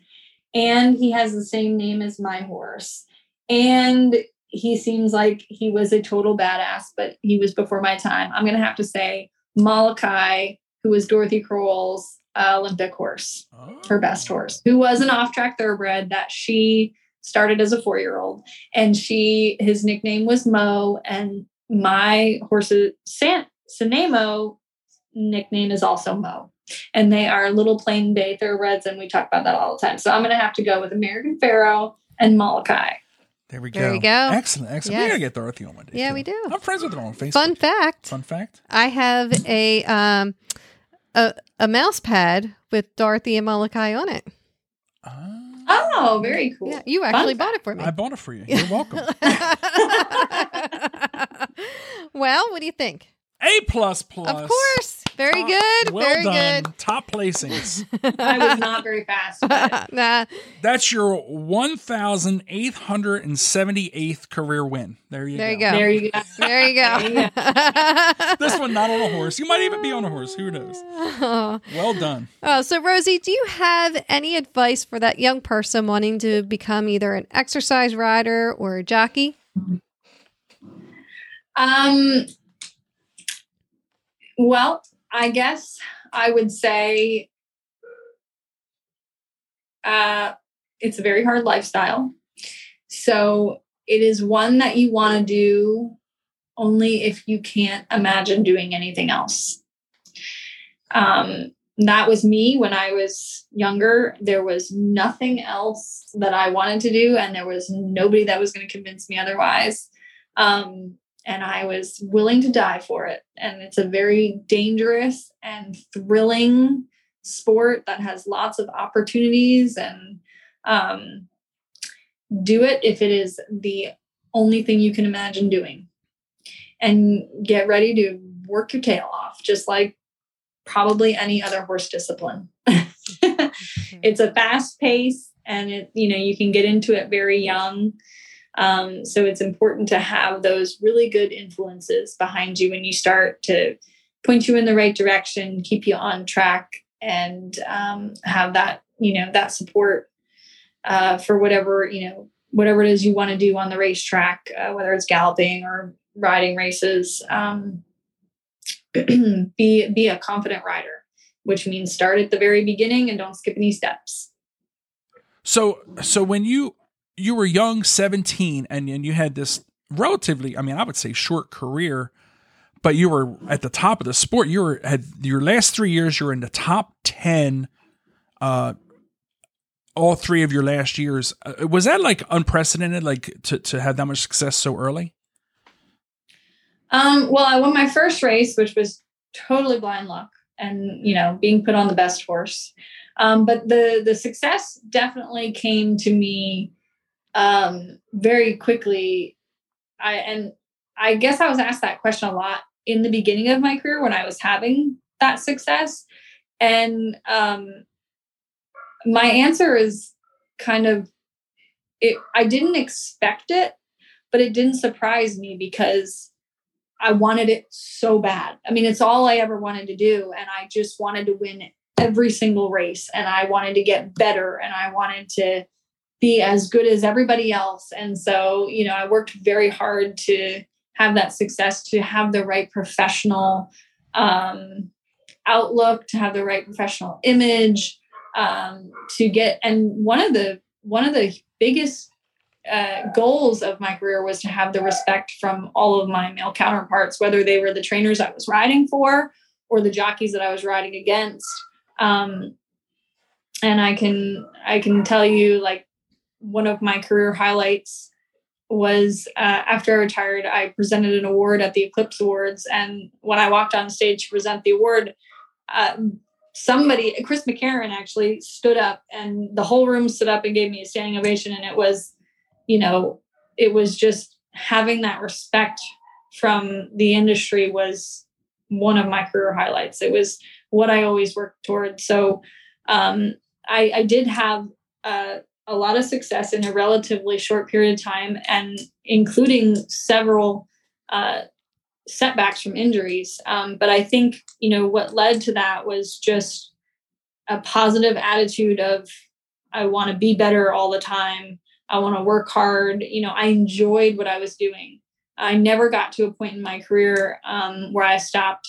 and he has the same name as my horse, and he seems like he was a total badass, but he was before my time. I'm gonna have to say Molokai, who was Dorothy Crowell's uh, Olympic horse, oh. her best horse, who was an off-track thoroughbred that she started as a four-year-old, and she his nickname was Mo, and my horse's San Sanemo nickname is also Mo. And they are little plain bay thoroughbreds, and we talk about that all the time. So I'm going to have to go with American Pharoah and Molokai. There we go. There go. you go. Excellent, excellent. We Yes. gotta get Dorothy on one day. Yeah, too. we do. I'm friends with her on Facebook. Fun fact Fun fact. I have a um a, a mouse pad with Dorothy and Molokai on it. Ah, Oh, very cool. Yeah, you actually Fun bought it for me. I bought it for you. You're welcome. well, what do you think? A plus plus. Of course. Very Top- good. Well very done. Top placings. I was not very fast. but good. nah. That's your 1,878th career win. There you There you go. go. There you go. There you go. This one not on a horse. You might even be on a horse. Who knows? Well done. Oh, so Rosie, do you have any advice for that young person wanting to become either an exercise rider or a jockey? Um, well, I guess I would say uh, it's a very hard lifestyle. So it is one that you want to do only if you can't imagine doing anything else. Um, that was me when I was younger. There was nothing else that I wanted to do, and there was nobody that was going to convince me otherwise. Um, and I was willing to die for it. And it's a very dangerous and thrilling sport that has lots of opportunities and um, do it if it is the only thing you can imagine doing. And get ready to work your tail off, just like probably any other horse discipline. it's a fast pace and it, you know, you can get into it very young. Um, so it's important to have those really good influences behind you when you start to point you in the right direction, keep you on track, and um, have that you know that support uh, for whatever you know whatever it is you want to do on the racetrack, uh, whether it's galloping or riding races. Um, be be a confident rider, which means start at the very beginning and don't skip any steps. So, so when you you were young, seventeen, and and you had this relatively, I mean, I would say short career, but you were at the top of the sport. You were had your last three years. You were in the top ten. Uh, all three of your last years. Uh, was that like unprecedented? Like to to have that much success so early? Um, well, I won my first race, which was totally blind luck, and you know, being put on the best horse. Um, but the the success definitely came to me um, very quickly. I and I guess I was asked that question a lot in the beginning of my career when I was having that success, and um, my answer is kind of it. I didn't expect it, but it didn't surprise me because I wanted it so bad. I mean, it's all I ever wanted to do. And I just wanted to win every single race. And I wanted to get better and I wanted to be as good as everybody else. And so, you know, I worked very hard to have that success, to have the right professional um, outlook, to have the right professional image, um, to get. And one of the one of the biggest uh, goals of my career was to have the respect from all of my male counterparts, whether they were the trainers I was riding for or the jockeys that I was riding against. Um, and I can I can tell you like one of my career highlights was uh, after I retired, I presented an award at the Eclipse Awards, and when I walked on stage to present the award, uh, somebody, Chris McCarron, actually stood up, and the whole room stood up and gave me a standing ovation, and it was you know, it was just having that respect from the industry was one of my career highlights. It was what I always worked toward. So um, I, I, did have uh, a lot of success in a relatively short period of time, and including several uh, setbacks from injuries. Um, but I think you know what led to that was just a positive attitude of I want to be better all the time. I want to work hard. You know, I enjoyed what I was doing. I never got to a point in my career um, where I stopped,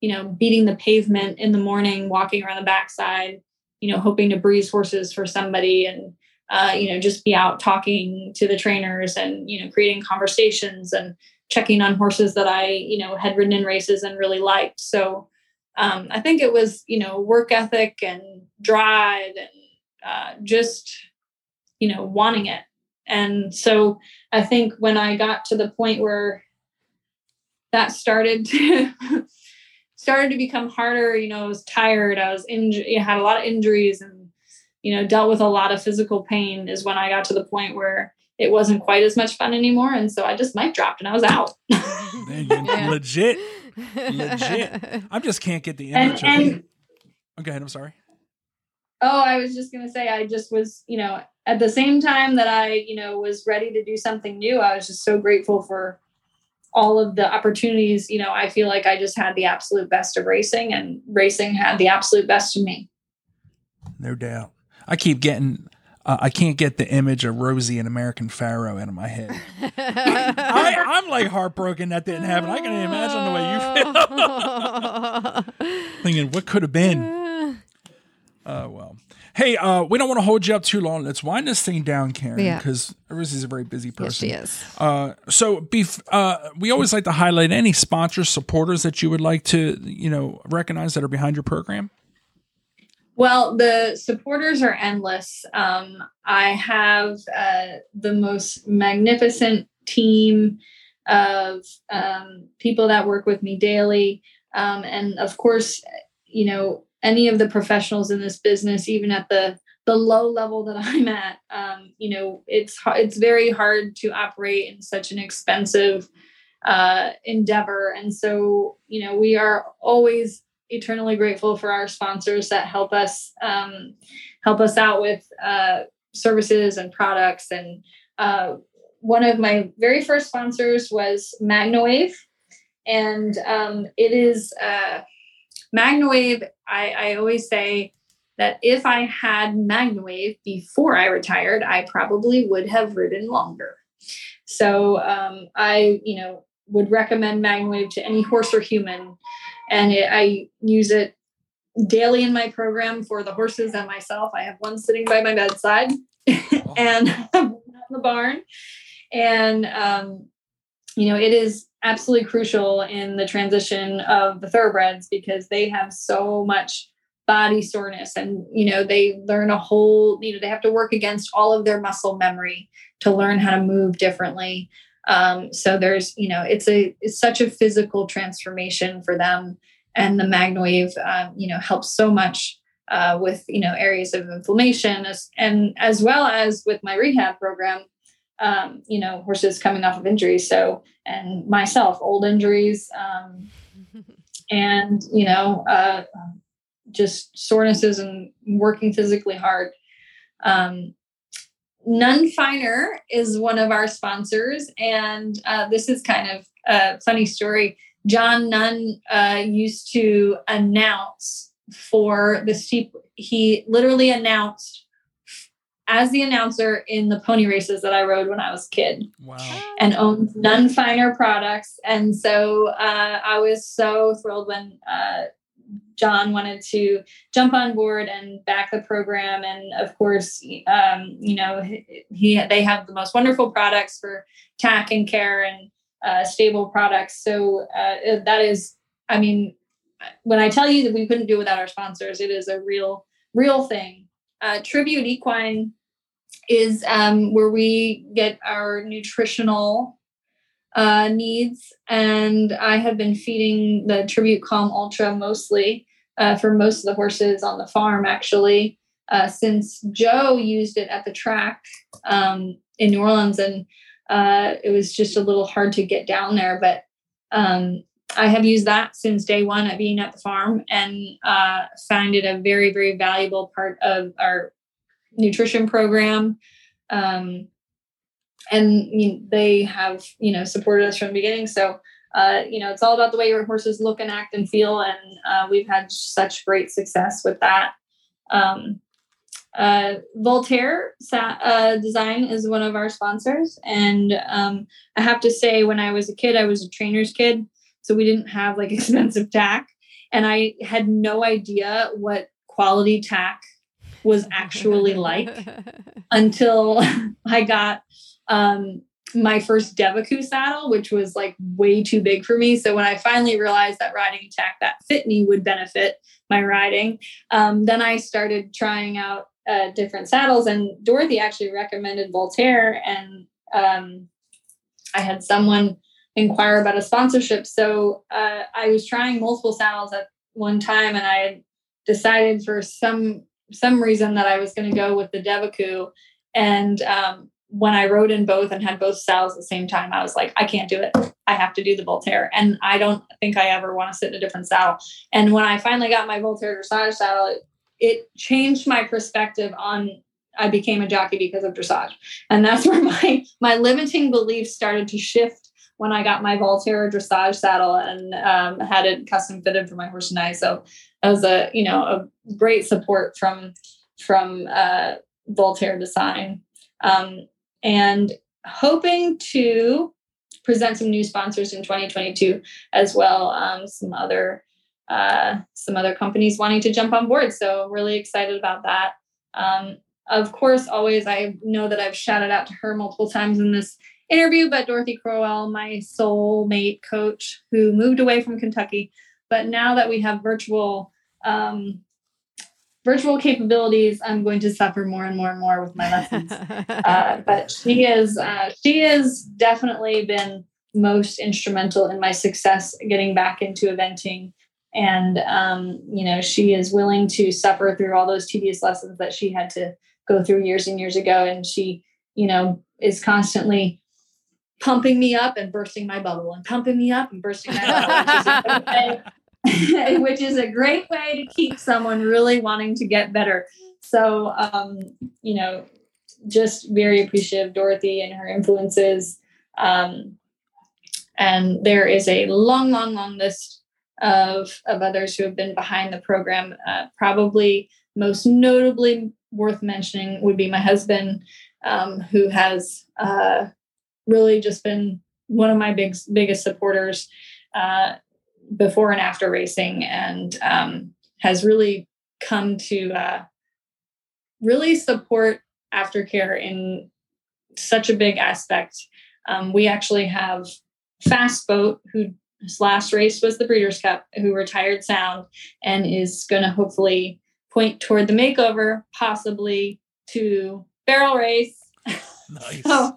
you know, beating the pavement in the morning, walking around the backside, you know, hoping to breeze horses for somebody and, uh, you know, just be out talking to the trainers and, you know, creating conversations and checking on horses that I, you know, had ridden in races and really liked. So um, I think it was, you know, work ethic and drive and uh, just, you know, wanting it. And so I think when I got to the point where that started to started to become harder, you know, I was tired, I was injured, had a lot of injuries and, you know, dealt with a lot of physical pain is when I got to the point where it wasn't quite as much fun anymore. And so I just mic dropped and I was out. yeah. Legit. Legit. I just can't get the image and, of and, Okay, oh, I'm sorry. Oh, I was just gonna say I just was, you know, at the same time that I, you know, was ready to do something new, I was just so grateful for all of the opportunities. You know, I feel like I just had the absolute best of racing and racing had the absolute best of me. No doubt. I keep getting uh, I can't get the image of Rosie and American Pharoah out of my head. I, am like heartbroken that didn't happen. I can imagine the way you feel. Thinking, what could have been? Uh, well, hey, uh, we don't want to hold you up too long. Let's wind this thing down, Karen, because yeah. Rosie's a very busy person. Yes, she is. Uh, so, bef- uh, we always like to highlight any sponsors, supporters that you would like to, you know, recognize that are behind your program. Well, the supporters are endless. Um, I have uh, the most magnificent team of um, people that work with me daily. Um, and of course, you know, any of the professionals in this business, even at the the low level that I'm at, um, you know, it's it's very hard to operate in such an expensive uh, endeavor, and so you know, we are always eternally grateful for our sponsors that help us um, help us out with uh, services and products. And uh, one of my very first sponsors was MagnaWave, and um, it is uh, MagnaWave. I, I always say that if I had MagnaWave before I retired, I probably would have ridden longer. So um, I, you know, would recommend MagnaWave to any horse or human and it, I use it daily in my program for the horses and myself. I have one sitting by my bedside and in the barn, and um, you know it is absolutely crucial in the transition of the thoroughbreds because they have so much body soreness and you know they learn a whole you know they have to work against all of their muscle memory to learn how to move differently um, so there's, you know, it's a it's such a physical transformation for them, and the MagnaWave, um, you know, helps so much uh, with you know areas of inflammation, as, and as well as with my rehab program. Um, you know, horses coming off of injuries. So, and myself, old injuries, um, and you know, uh, just sorenesses and working physically hard. Um, Nunn Finer is one of our sponsors, and uh, this is kind of a funny story. John Nunn uh, used to announce for the steep. He literally announced as the announcer in the pony races that I rode when I was a kid. Wow. And owned Nunn Finer products. And so uh, I was so thrilled when uh, John wanted to jump on board and back the program. And of course, um, you know, he, they have the most wonderful products for tack and care and uh, stable products. So uh, that is, I mean, when I tell you that we couldn't do without our sponsors, it is a real, real thing. Uh, Tribute Equine is um, where we get our nutritional uh, needs. And I have been feeding the Tribute Kalm Ultra mostly uh, for most of the horses on the farm, actually, uh, since Joe used it at the track um, in New Orleans. And uh, it was just a little hard to get down there. But um, I have used that since day one of being at the farm and uh, find it a very, very valuable part of our nutrition program. Um, and you know, they have, you know, supported us from the beginning. So, uh, you know, it's all about the way your horses look and act and feel. And uh, we've had such great success with that. Um, uh, Voltaire uh, Design is one of our sponsors. And um, I have to say, when I was a kid, I was a trainer's kid. So we didn't have like expensive tack. And I had no idea what quality tack was actually like until I got um, my first Devoucoux saddle, which was like way too big for me. So when I finally realized that riding a tack that fit me would benefit my riding, um, then I started trying out uh, different saddles. And Dorothy actually recommended Voltaire, and um, I had someone inquire about a sponsorship. So uh, I was trying multiple saddles at one time, and I had decided for some some reason that I was going to go with the Devoucoux. And um, when I rode in both and had both saddles at the same time, I was like, I can't do it. I have to do the Voltaire. And I don't think I ever want to sit in a different saddle. And when I finally got my Voltaire dressage saddle, it, it changed my perspective on I became a jockey because of dressage. And that's where my my limiting beliefs started to shift when I got my Voltaire dressage saddle and um, had it custom fitted for my horse and I. So that was a you know a great support from from uh, Voltaire Design, um, and hoping to present some new sponsors in 2022 as well. Um, some other uh, some other companies wanting to jump on board. So really excited about that. Um, of course, always I know that I've shouted out to her multiple times in this interview, but Dorothy Crowell, my soulmate coach, who moved away from Kentucky, but now that we have virtual um, virtual capabilities, I'm going to suffer more and more and more with my lessons. uh, but she is uh, she has definitely been most instrumental in my success getting back into eventing. And um, you know she is willing to suffer through all those tedious lessons that she had to go through years and years ago. And she you know is constantly pumping me up and bursting my bubble and pumping me up and bursting my bubble which is, a great way to keep someone really wanting to get better. So um, you know just very appreciative of dorothy and her influences. Um, and there is a long long long list of, of others who have been behind the program. Uh, probably most notably worth mentioning would be my husband, um, who has uh, really just been one of my big, biggest supporters. Uh, before and after racing and um, has really come to uh, really support aftercare in such a big aspect. Um, we actually have Fast Boat, who his last race was the Breeders' Cup, who retired sound and is going to hopefully point toward the makeover, possibly to barrel race. Nice. so,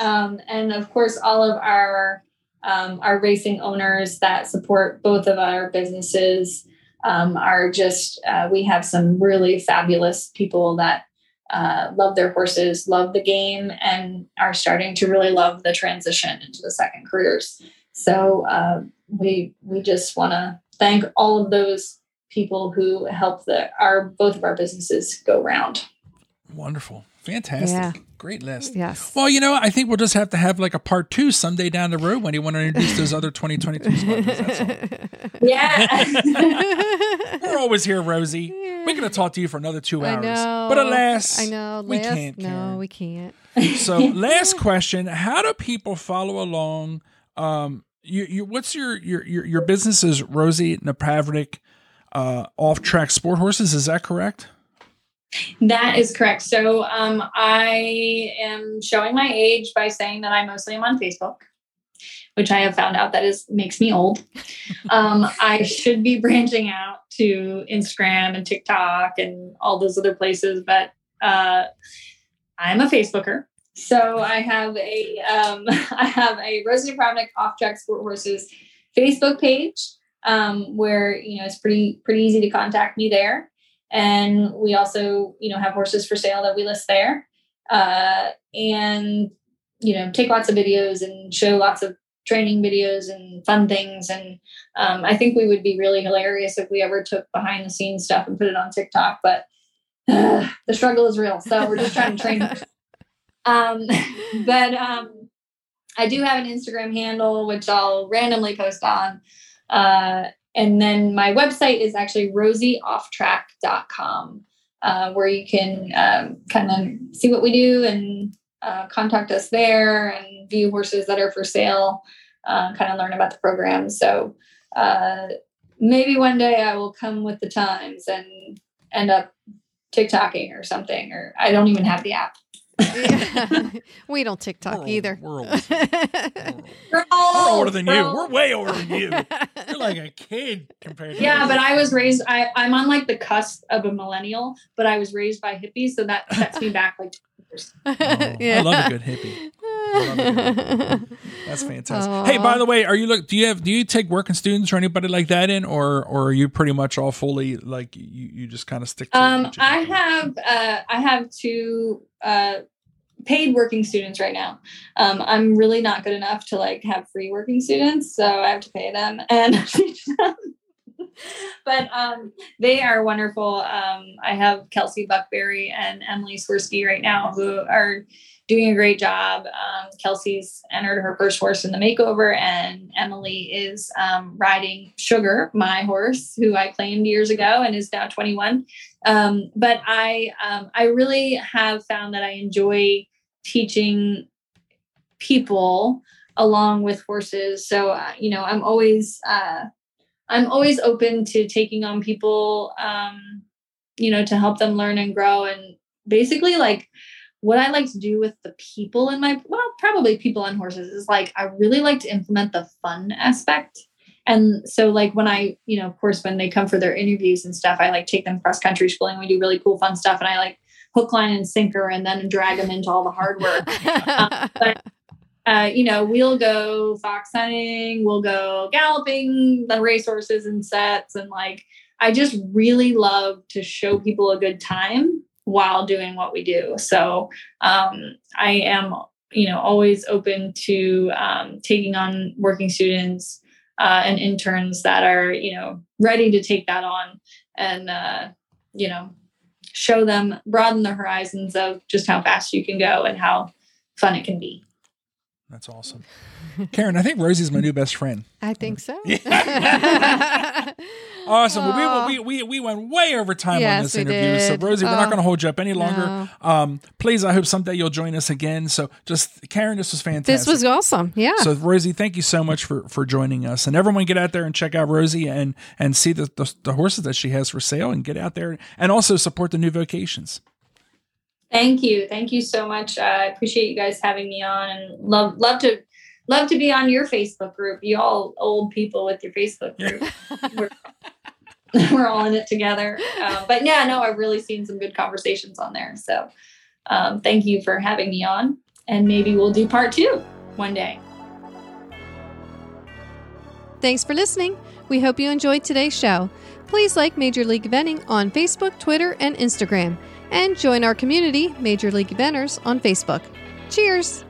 um, and of course, all of our um, our racing owners that support both of our businesses um, are just uh, we have some really fabulous people that uh, love their horses, love the game, and are starting to really love the transition into the second careers. So uh, we we just want to thank all of those people who help the our both of our businesses go round. Wonderful. Fantastic. Yeah. Great list. Yes. Well, you know, I think we'll just have to have like a part two someday down the road when you want to introduce those other 2022 sponsors. Yeah. We're always here, Rosie. Yeah. We're going to talk to you for another two hours. But alas, I know. we can't. No, Karen. we can't. So, last question How do people follow along? Um, you, you what's your your your, your business is Rosie Napravnik uh, off track sport horses. Is that correct? That is correct. So um, I am showing my age by saying that I mostly am on Facebook, which I have found out that is makes me old. um, I should be branching out to Instagram and TikTok and all those other places, but uh, I'm a Facebooker. So I have a um, I have a Rosie Napravnik Off Track Sport Horses Facebook page um, where you know it's pretty pretty easy to contact me there, and we also you know have horses for sale that we list there, uh, and you know take lots of videos and show lots of training videos and fun things. And um, I think we would be really hilarious if we ever took behind the scenes stuff and put it on TikTok. But uh, the struggle is real. So we're just trying to train. um, but um, I do have an Instagram handle, which I'll randomly post on. Uh, and then my website is actually rosieofftrack.com, uh, where you can um, kind of see what we do and uh, contact us there and view horses that are for sale, uh, kind of learn about the program. So uh, maybe one day I will come with the times and end up TikToking or something, or I don't even have the app. Yeah. we don't TikTok We're either. We're, old. We're We're older than you. we're We're way older than you. You're like a kid compared to Yeah, us. but I was raised. I, I'm on like the cusp of a millennial, but I was raised by hippies, so that sets me back like two years. Oh, I love a good hippie. That's fantastic. Hey, by the way, are you look? Do you have? Do you take working students or anybody like that in, or or are you pretty much all fully like you? You just kind of stick to. Um, I have uh, I have two uh, paid working students right now. Um, I'm really not good enough to like have free working students, so I have to pay them and teach them. but um, they are wonderful. Um, I have Kelsey Buckberry and Emily Swirsky right now who are doing a great job. Um, Kelsey's entered her first horse in the makeover, and Emily is um, riding Sugar, my horse, who I claimed years ago and is now 21. Um, but I, um, I really have found that I enjoy teaching people along with horses. So, uh, you know, I'm always, uh, I'm always open to taking on people, um, you know, to help them learn and grow. And basically, like, what I like to do with the people in my, well, probably people on horses is like, I really like to implement the fun aspect. And so, like, when I, you know, of course, when they come for their interviews and stuff, I like take them cross country schooling. We do really cool, fun stuff. And I like hook, line, and sinker and then drag them into all the hard work But uh, you know, we'll go fox hunting, we'll go galloping the racehorses and sets. And like, I just really love to show people a good time while doing what we do. So um, I am, you know, always open to um, taking on working students uh, and interns that are, you know, ready to take that on and, uh, you know, show them, broaden the horizons of just how fast you can go and how fun it can be. That's awesome, Karen. I think Rosie's my new best friend. I think so. Awesome. Well, we, we, we, we went way over time on this interview. So, did. Rosie, we're not Oh, going to hold you up any longer. no. Um, please, I hope someday you'll join us again. So, just Karen, this was fantastic. This was awesome. Yeah. So, Rosie, thank you so much for for joining us. And everyone, get out there and check out Rosie and and see the the, the horses that she has for sale, and get out there and also support the new vocations. Thank you. Thank you so much. Uh, I appreciate you guys having me on and love love to love to be on your Facebook group. You all old people with your Facebook group. we're, we're all in it together. Uh, but yeah, no, I've really seen some good conversations on there. So um, thank you for having me on. And maybe we'll do part two one day. Thanks for listening. We hope you enjoyed today's show. Please like Major League Eventing on Facebook, Twitter, and Instagram, and join our community, Major League Eventers, on Facebook. Cheers!